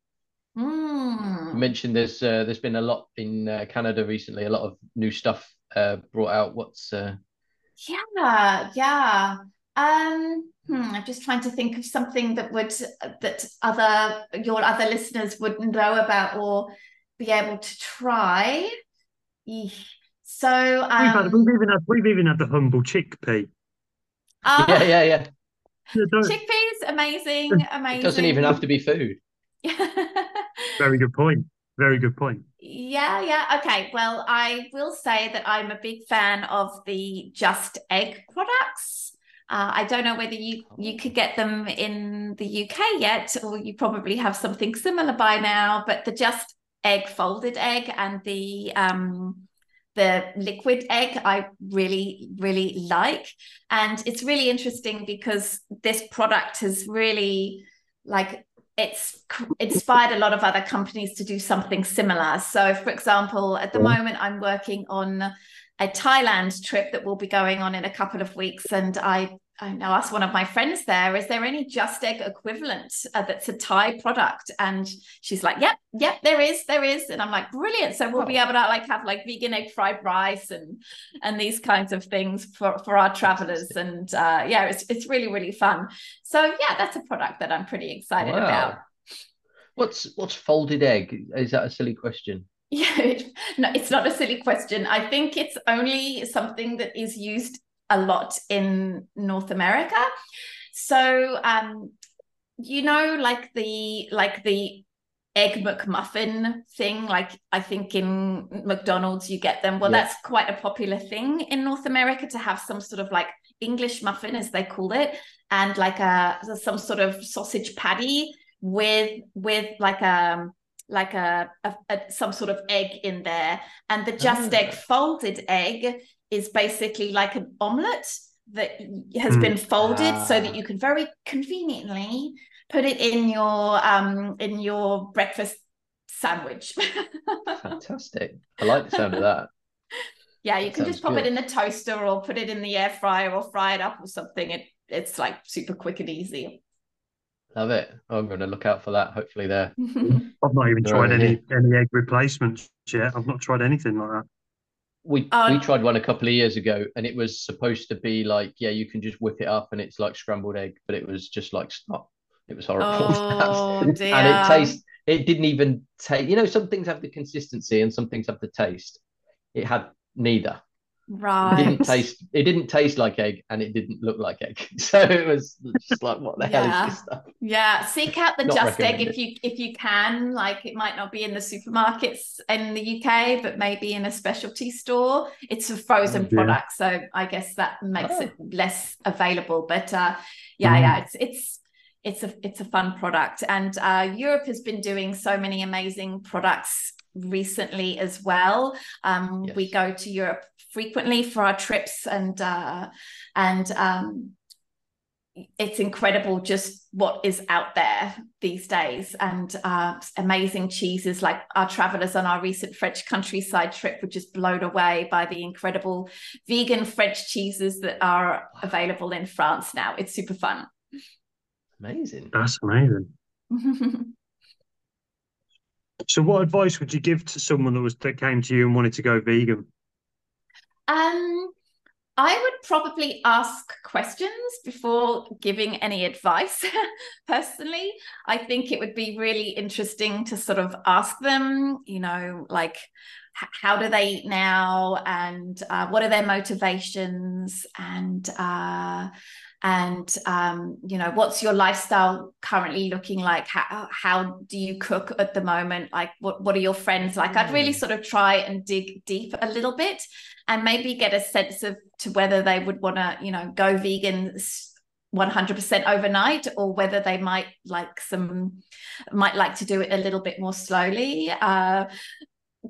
You Mm. mentioned there's uh, there's been a lot in uh, Canada recently, a lot of new stuff uh, brought out. What's uh, Yeah, yeah. Um, hmm, I'm just trying to think of something that would that other your other listeners would know about or be able to try. Eesh. So we've had um, we've even had we've even had the humble chickpea. ah, yeah, yeah, yeah. Yeah, chickpeas, amazing, amazing. It doesn't even have to be food. Very good point. Very good point. Yeah, yeah. Okay. Well, I will say that I'm a big fan of the Just Egg products. Uh, I don't know whether you you could get them in the UK yet, or you probably have something similar by now. But the Just Egg folded egg and the um, the liquid egg, I really really like, and it's really interesting because this product has really like it's inspired a lot of other companies to do something similar. So, for example, at the mm-hmm. moment, I'm working on a Thailand trip that will be going on in a couple of weeks, and I I now asked one of my friends there, is there any Just Egg equivalent uh, that's a Thai product? And she's like, yep, yep, there is, there is. And I'm like, brilliant. So we'll be able to like have like vegan egg fried rice and and these kinds of things for for our travelers. And uh, yeah, it's it's really really fun. So yeah, that's a product that I'm pretty excited Wow. about. What's what's folded egg? Is that a silly question? Yeah, no, it's not a silly question. I think it's only something that is used a lot in North America. So, um, you know, like the like the egg McMuffin thing, like I think in McDonald's you get them. Well, Yeah. that's quite a popular thing in North America to have some sort of like English muffin, as they call it, and like a some sort of sausage patty with with like a like a, a, a some sort of egg in there and the just egg Ah. folded egg is basically like an omelette that has Hmm. been folded so Ah. that you can very conveniently put it in your um in your breakfast sandwich. Fantastic. I like the sound of that. Yeah, you That can just pop good. it in the toaster or put it in the air fryer or fry it up or something. It it's like super quick and easy. Love it. I'm going to look out for that. Hopefully, there. I've not even tried over any any egg replacements yet. I've not tried anything like that. We Oh. we um, tried one a couple of years ago, and it was supposed to be like, yeah, you can just whip it up, and it's like scrambled egg, but it was just like stop. It was horrible. Oh and it tastes. It didn't even taste. You know, some things have the consistency, and some things have the taste. It had neither. It right. didn't taste. It didn't taste like egg, and it didn't look like egg. So it was just like, what the hell Yeah. is this stuff? Yeah, seek out the Not Just Egg if you if you can. Like it might not be in the supermarkets in the UK, but maybe in a specialty store. It's a frozen Oh, product, so I guess that makes Oh. it less available. But uh, yeah, Mm. yeah, it's it's it's a it's a fun product, and uh, Europe has been doing so many amazing products recently as well. Um, We go to Europe frequently for our trips, and uh, and um, it's incredible just what is out there these days and uh, amazing cheeses like our travelers on our recent french countryside trip were just blown away by the incredible vegan french cheeses that are available in france now it's super fun Amazing. That's amazing. So, what advice would you give to someone that was that came to you and wanted to go vegan? Um, I would probably ask questions before giving any advice. Personally, I think it would be really interesting to sort of ask them, you know, like how do they eat now, and uh, what are their motivations, and uh, and um, you know, what's your lifestyle currently looking like? How how do you cook at the moment? Like, what what are your friends like? I'd really Mm. sort of try and dig deep a little bit and maybe get a sense of to whether they would want to you know go vegan 100% overnight or whether they might like some might like to do it a little bit more slowly. Uh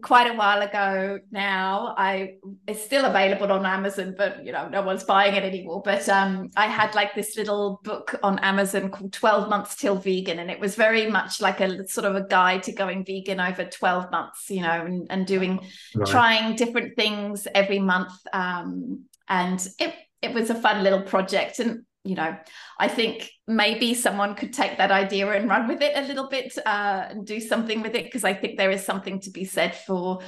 quite a while ago now. I it's still available on amazon but you know no one's buying it anymore. But um i had like this little book on amazon called 12 months till vegan and it was very much like a sort of a guide to going vegan over 12 months you know and, and doing Right. trying different things every month. Um, and it it was a fun little project. And you know i think maybe someone could take that idea and run with it a little bit uh, and do something with it because i think there is something to be said for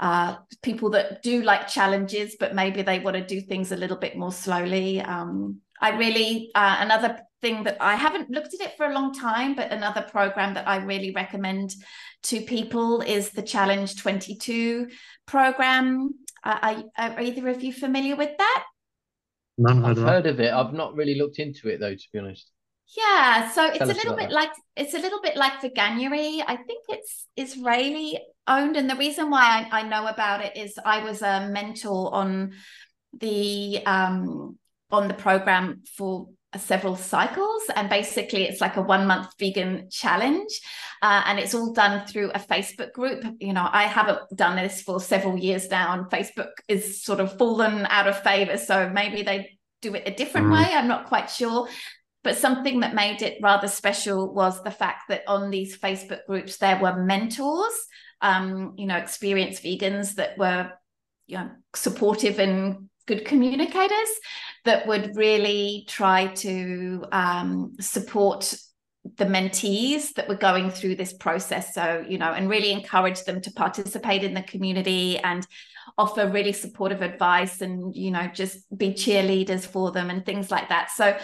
uh, people that do like challenges but maybe they want to do things a little bit more slowly um, i really uh, another thing that i haven't looked at it for a long time but another program that i really recommend to people is the challenge 22 program. Uh, are, are either of you familiar with that? None I've heard of that. heard of it. I've not really looked into it though, to be honest. Yeah, so it's Tell a little bit that. like it's a little bit like the Veganuary. I think it's Israeli owned, and the reason why I, I know about it is I was a mentor on the um on the program for several cycles and basically it's like a one month vegan challenge. Uh, and it's all done through a facebook group. You know i haven't done this for several years now and facebook is sort of fallen out of favor. So maybe they do it a different Mm. way i'm not quite sure. But something that made it rather special was the fact that on these facebook groups there were mentors um, you know experienced vegans that were you know supportive and good communicators that would really try to um, support the mentees that were going through this process. So you know and really encourage them to participate in the community and offer really supportive advice and you know just be cheerleaders for them and things like that. So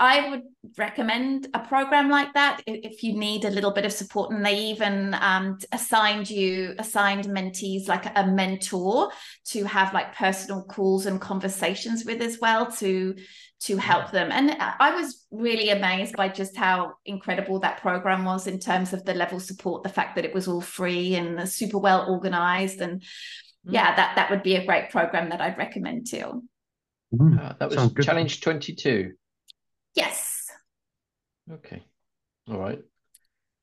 I would recommend a program like that if you need a little bit of support. And they even um, assigned you assigned mentees like a mentor to have like personal calls and conversations with as well to to help them. And I I was really amazed by just how incredible that program was in terms of the level support, the fact that it was all free and super well organized. And Mm. yeah, that that would be a great program that I'd recommend too. Mm. Uh, that was challenge 22. Yes. Okay. All right.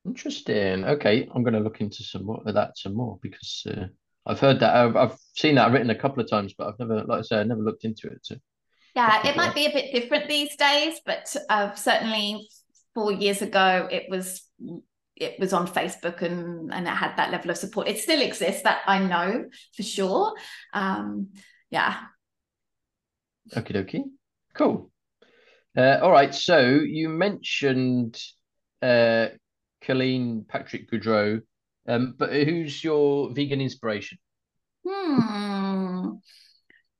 Interesting. Okay, I'm going to look into some more of that some more because uh, I've heard that I've, I've seen that written a couple of times, but I've never, like I said, I've never looked into it. So Yeah, it might be a bit different these days, but uh, certainly four years ago, it was, it was on Facebook and and it had that level of support. It still exists, that I know for sure. Um, yeah. Okie dokie. Cool. Uh, all right. So you mentioned uh, Colleen Patrick Goudreau, um, but who's your vegan inspiration? Hmm.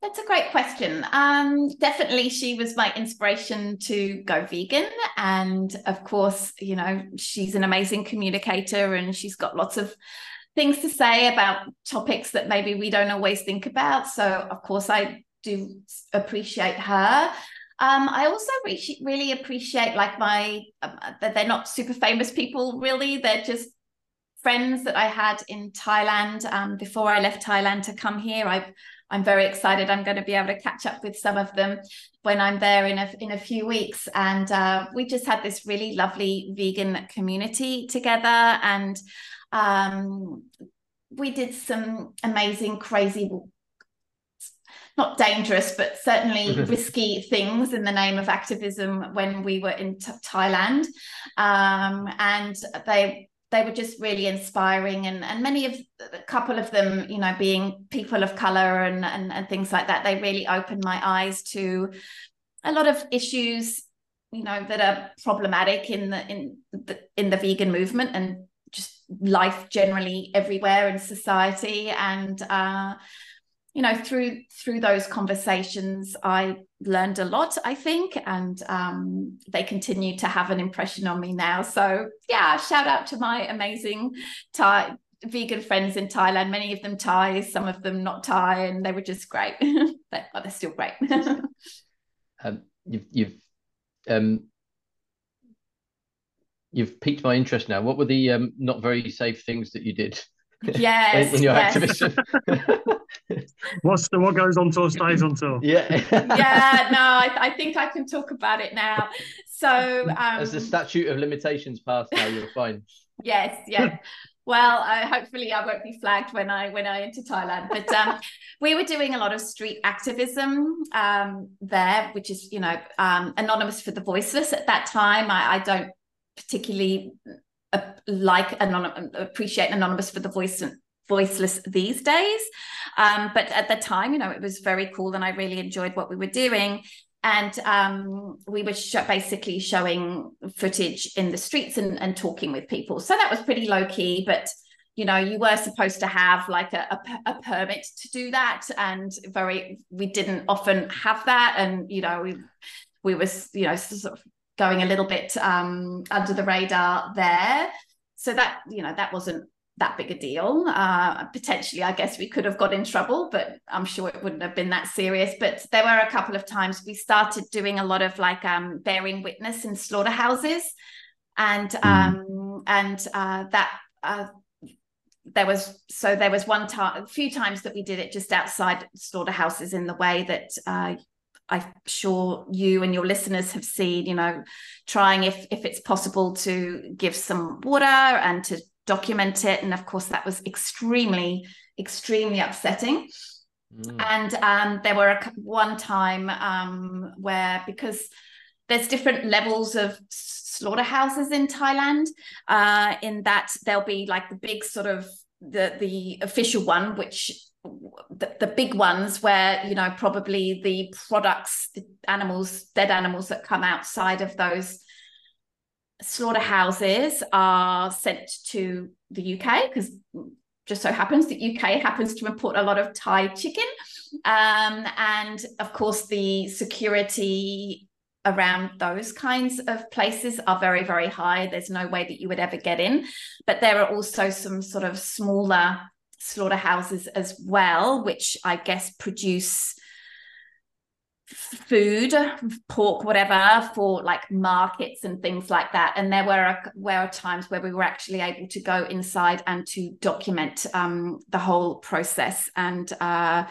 That's a great question. Um, definitely, she was my inspiration to go vegan. And of course, you know, she's an amazing communicator and she's got lots of things to say about topics that maybe we don't always think about. So, of course, I do appreciate her. Um, I also re- really appreciate like my um, that they're not super famous people. Really, they're just friends that I had in Thailand um, before I left Thailand to come here. I I'm very excited. I'm going to be able to catch up with some of them when I'm there in a in a few weeks. And uh, we just had this really lovely vegan community together, and um, we did some amazing, crazy not dangerous, but certainly risky things in the name of activism when we were in t- Thailand. Um, and they they were just really inspiring and and many of a couple of them you know being people of color and, and and things like that they really opened my eyes to a lot of issues you know that are problematic in the in the in the vegan movement and just life generally everywhere in society and uh you know through through those conversations i learned a lot i think and um, they continue to have an impression on me now. So yeah shout out to my amazing thai vegan friends in thailand many of them thai some of them not thai and they were just great but they're still great. Um, you've you've um, you've piqued my interest now. What were the um, not very safe things that you did yes in, in your yes. activism What's the what goes on tour stays on tour? yeah. Yeah no I, I think i can talk about it now. So um, as the statute of limitations passed now you're fine yes yes well uh, hopefully i won't be flagged when i when i enter thailand. But um, we were doing a lot of street activism um, there which is you know um, anonymous for the voiceless at that time. I, I don't particularly like anonymous appreciate anonymous for the voice voiceless these days. Um, but at the time you know it was very cool and i really enjoyed what we were doing. And um, we were sh- basically showing footage in the streets and, and talking with people. So that was pretty low key but you know you were supposed to have like a, a, a, permit to do that. And very we didn't often have that. And you know we we was you know sort of going a little bit um, under the radar there so that you know that wasn't that big a deal. Uh, potentially, I guess we could have got in trouble, but I'm sure it wouldn't have been that serious. But there were a couple of times we started doing a lot of like um, bearing witness in slaughterhouses, and mm. um, and uh, that. Uh, there was so there was one time a few times that we did it just outside slaughterhouses in the way that uh, I'm sure you and your listeners have seen, you know, trying if if it's possible to give some water and to document it. And of course, that was extremely, extremely upsetting. Mm. And um, there were a, one time um, where because there's different levels of slaughterhouses in Thailand, uh, in that there'll be like the big sort of the the official one, which the, the big ones where you know probably the products, the animals, dead animals that come outside of those slaughterhouses are sent to the UK because just so happens the UK happens to import a lot of Thai chicken. Um, and of course, the security around those kinds of places are very, very high. There's no way that you would ever get in. But there are also some sort of smaller slaughterhouses as well, which I guess produce food pork whatever for like markets and things like that. And there were were times where we were actually able to go inside and to document um, the whole process. And uh,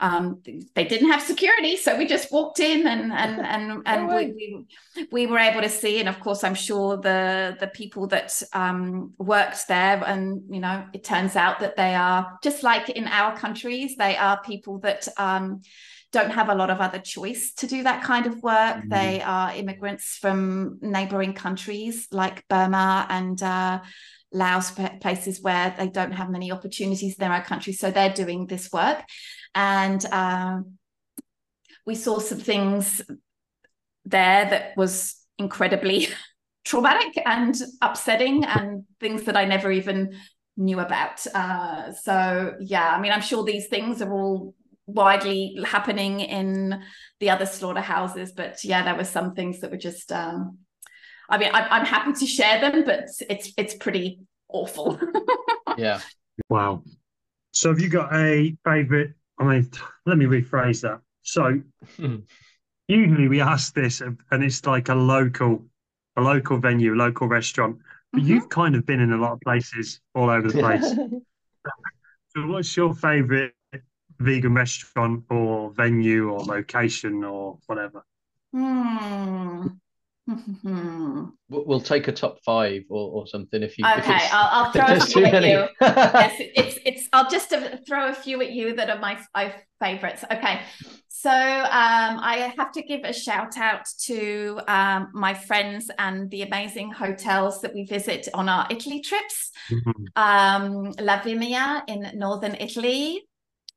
um, they didn't have security so we just walked in and and and, and we, we, we were able to see and of course i'm sure the the people that um, worked there and you know it turns out that they are just like in our countries they are people that um, don't have a lot of other choice to do that kind of work. Mhm. They are immigrants from neighboring countries like Burma and uh, Laos, places where they don't have many opportunities in their own country. So they're doing this work. And um, we saw some things there that was incredibly traumatic and upsetting and things that I never even knew about. Uh, so yeah, I mean, I'm sure these things are all widely happening in the other slaughterhouses, but yeah, there were some things that were just. Um, I mean, I'm, I'm happy to share them, but it's it's pretty awful. Yeah. Wow. So have you got a favorite? I mean, let me rephrase that. So Hmm. usually we ask this, and it's like a local, a local venue, local restaurant. But Mhm. you've kind of been in a lot of places all over the place. So what's your favorite vegan restaurant or venue or location or whatever? Hmm. We'll we'll take a top five or, or something if you. if Okay, it's- I'll, I'll throw a few at you. yes, it- it's it's. I'll just uh, throw a few at you that are my my favorites. Okay, so um, I have to give a shout out to um, my friends and the amazing hotels that we visit on our Italy trips. Um, La Vimea in northern Italy.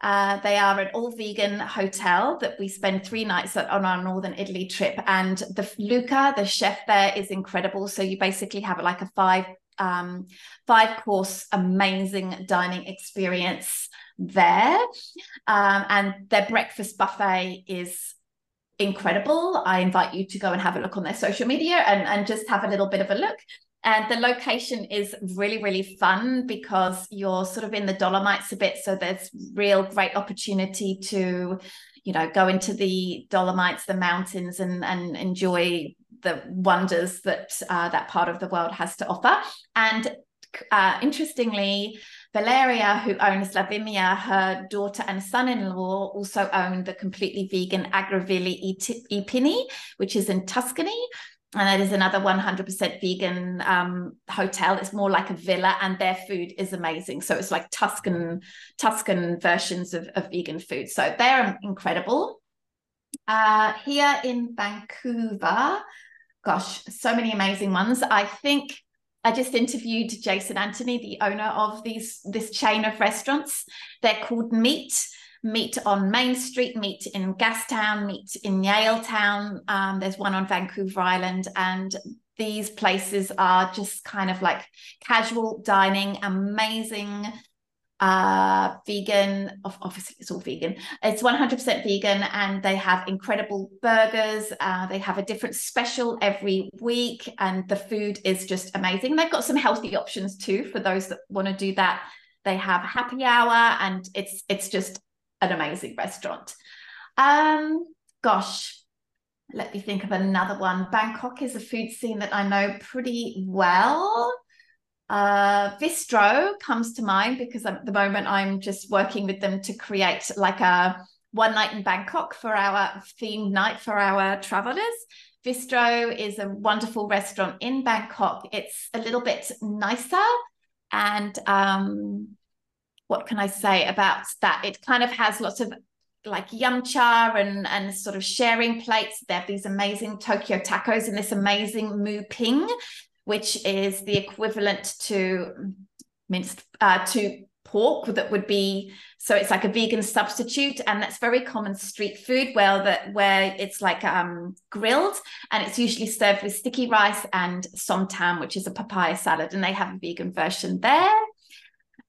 Uh, they are an all vegan hotel that we spend three nights at, on our northern Italy trip. And the Luca, the chef there, is incredible. So you basically have like a five um, five course amazing dining experience there. Um, and their breakfast buffet is incredible. I invite you to go and have a look on their social media and, and just have a little bit of a look. And the location is really, really fun because you're sort of in the Dolomites a bit. So there's real great opportunity to, you know, go into the Dolomites, the mountains, and, and enjoy the wonders that uh, that part of the world has to offer. And uh, interestingly, Valeria, who owns La Vimea, her daughter and son-in-law also own the completely vegan Agrivilla i Pini, which is in Tuscany. And that is another 100% vegan um, hotel. It's more like a villa, and their food is amazing. So it's like Tuscan Tuscan versions of, of vegan food. So they're incredible. Uh, here in Vancouver, gosh, so many amazing ones. I think I just interviewed Jason Anthony, the owner of these this chain of restaurants. They're called MeeT. MeeT on Main Street, MeeT in Gastown, MeeT in Yaletown. Um, there's one on Vancouver Island, and these places are just kind of like casual dining, amazing uh vegan obviously it's all vegan. It's 100% vegan and they have incredible burgers. Uh, they have a different special every week and the food is just amazing. They've got some healthy options too for those that want to do that. They have happy hour and it's it's just an amazing restaurant um gosh let me think of another one bangkok is a food scene that i know pretty well uh, Vistro comes to mind because at the moment I'm just working with them to create like a one night in Bangkok for our themed night for our travelers. Vistro is a wonderful restaurant in Bangkok. It's a little bit nicer. And um, what can I say about that? It kind of has lots of like yum cha and, and sort of sharing plates. They have these amazing Tokyo tacos and this amazing mu ping which is the equivalent to minced uh, to pork that would be so it's like a vegan substitute and that's very common street food where that where it's like um grilled and it's usually served with sticky rice and somtam which is a papaya salad and they have a vegan version there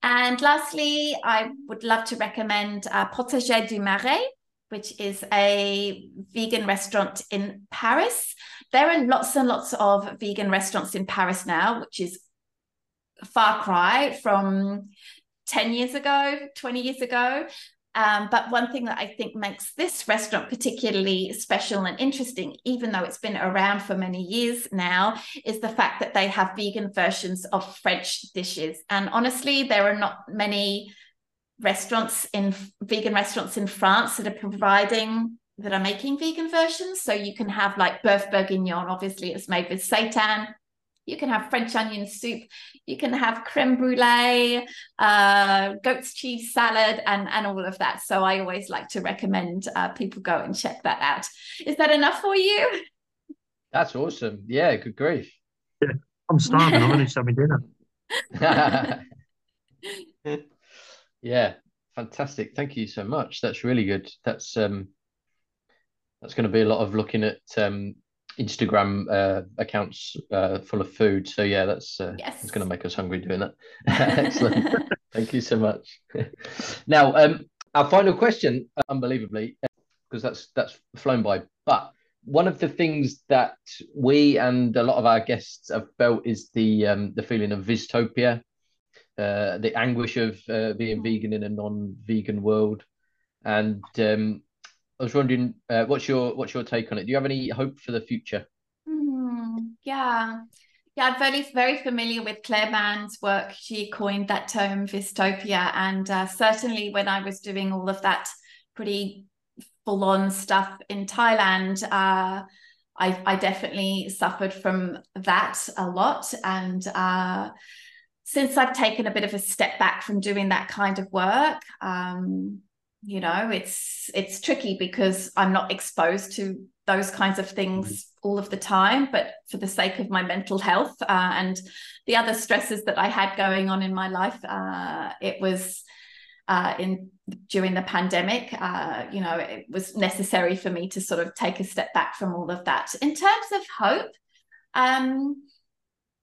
and lastly i would love to recommend uh, potager du marais which is a vegan restaurant in Paris. There are lots and lots of vegan restaurants in Paris now, which is far cry from 10 years ago, 20 years ago. Um, but one thing that I think makes this restaurant particularly special and interesting, even though it's been around for many years now, is the fact that they have vegan versions of French dishes. And honestly, there are not many restaurants in vegan restaurants in France that are providing that are making vegan versions. So you can have like Boeuf Bourguignon, obviously it's made with seitan. You can have French onion soup. You can have creme brulee, uh, goat's cheese salad, and, and all of that. So I always like to recommend uh, people go and check that out. Is that enough for you? That's awesome. Yeah, good grief. I'm starving. I'm only just having dinner. yeah, fantastic. Thank you so much. That's really good. That's um that's going to be a lot of looking at um Instagram uh, accounts uh, full of food. So yeah, that's uh, Yes. it's going to make us hungry doing that. Excellent. Thank you so much. now, um, our final question, unbelievably, because that's that's flown by, but one of the things that we and a lot of our guests have felt is the um, the feeling of vystopia, uh, the anguish of uh, being vegan in a non-vegan world, and um, I was wondering, uh, what's your what's your take on it? Do you have any hope for the future? Hmm, yeah. Yeah, I'm very, very familiar with Clare Mann's work. She coined that term vystopia. And uh, certainly when I was doing all of that pretty full on stuff in Thailand, uh, I, I definitely suffered from that a lot. And uh, since I've taken a bit of a step back from doing that kind of work, um, you know, it's it's tricky because I'm not exposed to those kinds of things all of the time. But for the sake of my mental health uh, and the other stresses that I had going on in my life, uh, it was uh, in during the pandemic. Uh, you know, it was necessary for me to sort of take a step back from all of that. In terms of hope, um,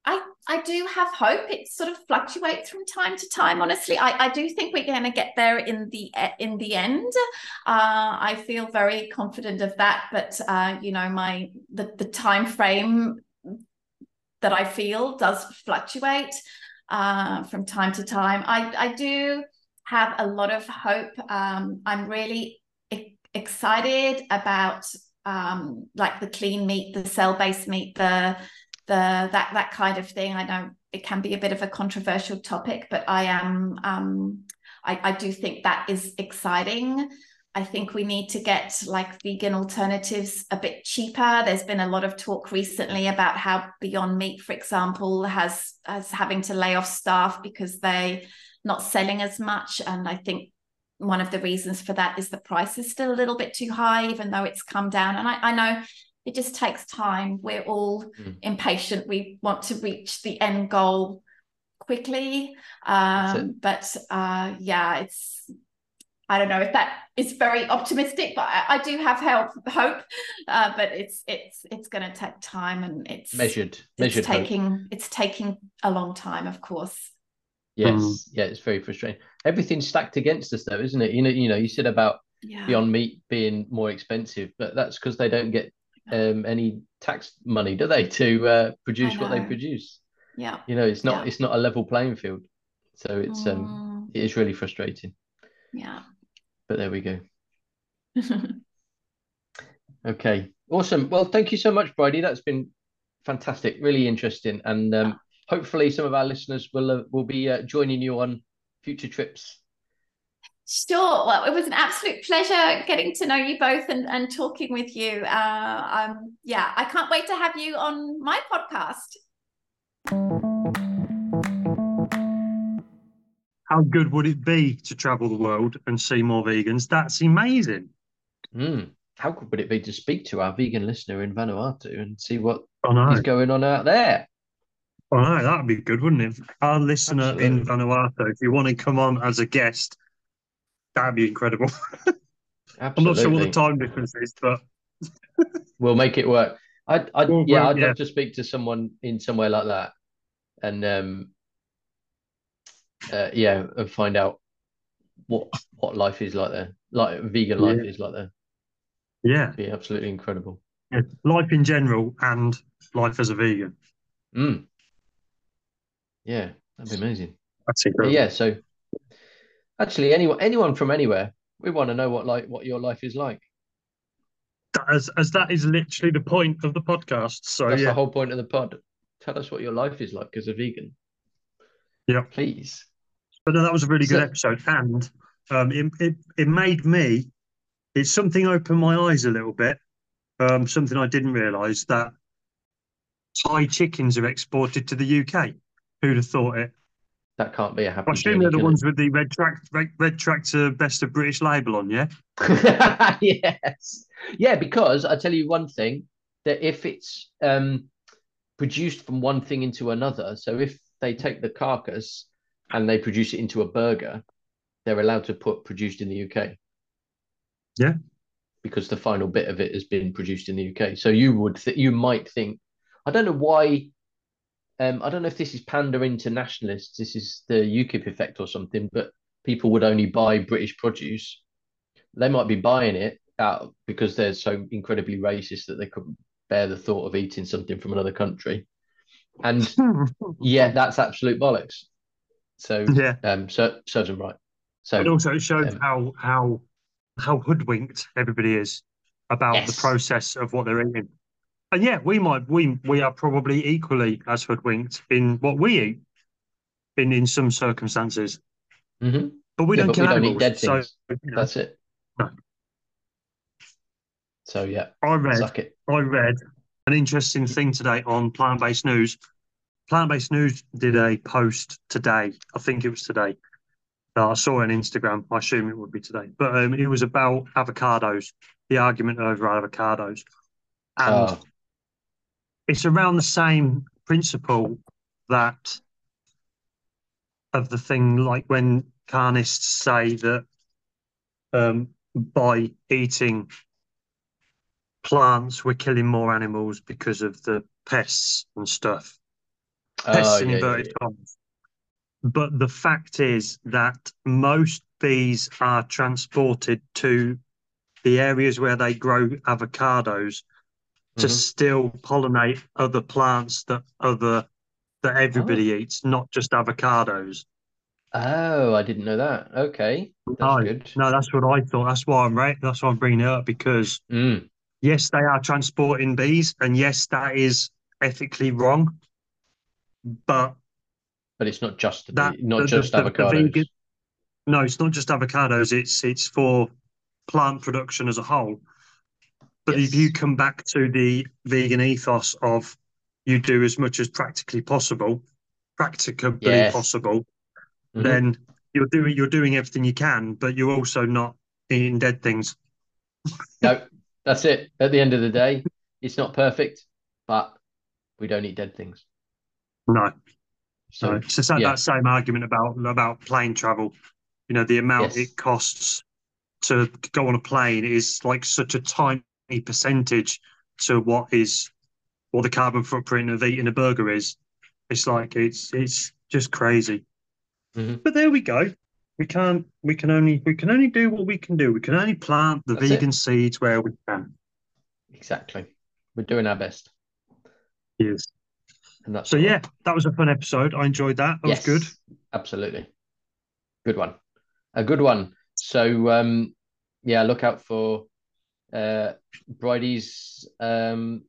I I do have hope. It sort of fluctuates from time to time. Honestly, I, I do think we're going to get there in the in the end. Uh, I feel very confident of that. But uh, you know, my the the time frame that I feel does fluctuate uh, from time to time. I I do have a lot of hope. Um, I'm really e- excited about um, like the clean meat, the cell-based meat, the the that that kind of thing. I know it can be a bit of a controversial topic, but I am um, I, I do think that is exciting. I think we need to get like vegan alternatives a bit cheaper. There's been a lot of talk recently about how Beyond Meat, for example, has has having to lay off staff because they not selling as much. And I think one of the reasons for that is the price is still a little bit too high, even though it's come down. And I, I know it just takes time. We're all Mm. impatient. We want to reach the end goal quickly. Um, but uh, yeah, it's I don't know if that is very optimistic, but I, I do have help, hope. Uh, but it's it's it's going to take time, and it's Measured, It's measured hope. taking it's taking a long time, of course. Yes, Mm. yeah, it's very frustrating. Everything's stacked against us, though, isn't it? You know, you know, you said about Yeah. Beyond Meat being more expensive, but that's because they don't get um, any tax money, do they, to uh, produce what they produce? Yeah. You know, it's not Yeah. it's not a level playing field, so it's um Mm, it is really frustrating. yeah. But there we go. Okay, awesome. Well, thank you so much, Brighde. That's been fantastic, really interesting, and um, hopefully some of our listeners will uh, will be uh, joining you on future trips. Sure. Well, it was an absolute pleasure getting to know you both and, and talking with you. Uh, um, yeah, I can't wait to have you on my podcast. How good would it be to travel the world and see more vegans? That's amazing. Mm. How good would it be to speak to our vegan listener in Vanuatu and see what I is going on out there? I know that'd be good, wouldn't it? Our listener in Vanuatu, if you want to come on as a guest, that'd be incredible. I'm not sure what the time difference is, but We'll make it work. I, I, We'll yeah, work, I'd yeah. love to speak to someone in somewhere like that, and um, uh, yeah, and find out what what life is like there, like vegan life is like there. yeah, Be absolutely incredible. yeah. life in general and life as a vegan. Mm. Yeah, that'd be amazing. That's But yeah, so actually, anyone anyone from anywhere, we want to know what like what your life is like. As, as that is literally the point of the podcast. So That's yeah, the whole point of the pod. Tell us what your life is like as a vegan. Yeah. Please. but no, that was a really good So- episode, and um, it, it it made me. It's something opened my eyes a little bit. Um, something I didn't realise that Thai chickens are exported to the UK. Who'd have thought it? That can't be a happy. I assume they're the ones with the red track, red, red tractor, best of British label on. Yeah. yes. Yeah, because I tell you one thing that if it's um, produced from one thing into another, so if they take the carcass and they produce it into a burger, they're allowed to put produced in the UK. Yeah. Because the final bit of it has been produced in the UK. So you would th- you might think I don't know why um, I don't know if this is pandering to nationalists, this is the UKIP effect or something, but people would only buy British produce. They might be buying it out because they're so incredibly racist that they couldn't bear the thought of eating something from another country. And yeah, that's absolute bollocks. So yeah. um, so serves them right. So And also, it shows um, how how how hoodwinked everybody is about Yes. the process of what they're eating. And yeah, we might we we are probably equally as hoodwinked in what we eat in in some circumstances, mhm, but we Yeah, don't but kill we don't eat animals. dead so things. you know, that's it. No. So yeah, I read suck it. I read an interesting thing today on Plant Based News. Plant Based News did a post today. I think it was today. Uh, I saw it on Instagram. I assume it would be today, but um, it was about avocados, the argument over avocados, and Oh, it's around the same principle that of the thing like when carnists say that um, by eating plants we're killing more animals because of the pests and stuff pests oh in yeah, yeah, inverted yeah. commas but the fact is that most bees are transported to the areas where they grow avocados to Mhm. still pollinate other plants that other that everybody eats, not just avocados. Oh, I didn't know that. Okay, that's no, good. no, that's what I thought. That's why I'm right. That's why I'm bringing it up because Mm, yes, they are transporting bees, and yes, that is ethically wrong. But but it's not just the, that not the- just the- the avocados. vegan- no, it's not just avocados. It's it's for plant production as a whole. But if you come back to the vegan ethos of you do as much as practically possible, practicably Yes. possible, Mhm. then you're doing you're doing everything you can, but you're also not eating dead things. No, that's it. At the end of the day, it's not perfect, but we don't eat dead things. No, So no. It's that, yeah. that same argument about about plane travel. You know, the amount Yes. it costs to go on a plane is like such a tiny percentage to what is what the carbon footprint of eating a burger is. It's like it's it's just crazy. Mhm. But there we go. We can't. We can only. We can only do what we can do. We can only plant the That's it. vegan seeds where we can. exactly. We're doing our best, Yes. and that's So all yeah, that was a fun episode. I enjoyed that. That yes, was good. Absolutely, good one. A good one. So um, yeah, look out for uh, Brighde's um,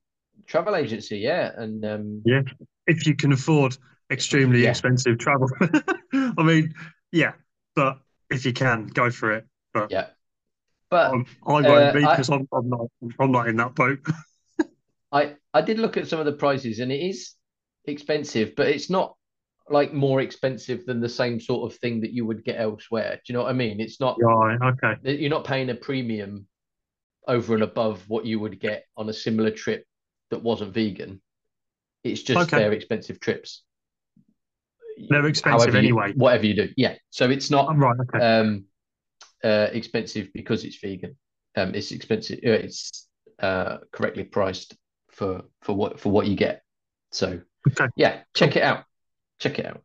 travel agency. Yeah, and um, Yeah. If you can afford extremely Yeah. expensive travel. I mean, yeah, but if you can, go for it. But yeah. But um, I won't uh, be because I'm, I'm not. I'm not in that boat. I I did look at some of the prices, and it is expensive, but it's not like more expensive than the same sort of thing that you would get elsewhere. Do you know what I mean? It's not Right. Okay. you're not paying a premium over and above what you would get on a similar trip that wasn't vegan. It's just Okay. their expensive trips. They're expensive However you- anyway. whatever you do, yeah. So it's not I'm right. Okay. um, uh, expensive because it's vegan. Um, it's expensive. Uh, it's uh, correctly priced for for what for what you get. So Okay. yeah, check it out. Check it out.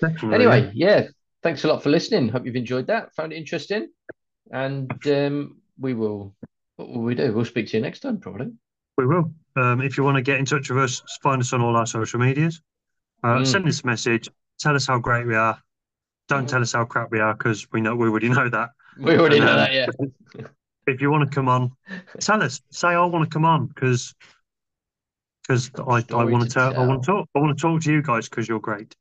Definitely. Anyway, yeah. Thanks a lot for listening. Hope you've enjoyed that. Found it interesting, and um, we will. What will we do? We'll speak to you next time, probably. we will. Um, if you want to get in touch with us, find us on all our social medias. Uh, Mm. Send us a message. Tell us how great we are. Don't Mhm. tell us how crap we are because we know we already know that. We already know Um, that, yeah. If you want to come on, tell us. Say I want to come on because because I, I want to to tell. I want to talk. I want to talk to you guys because you're great.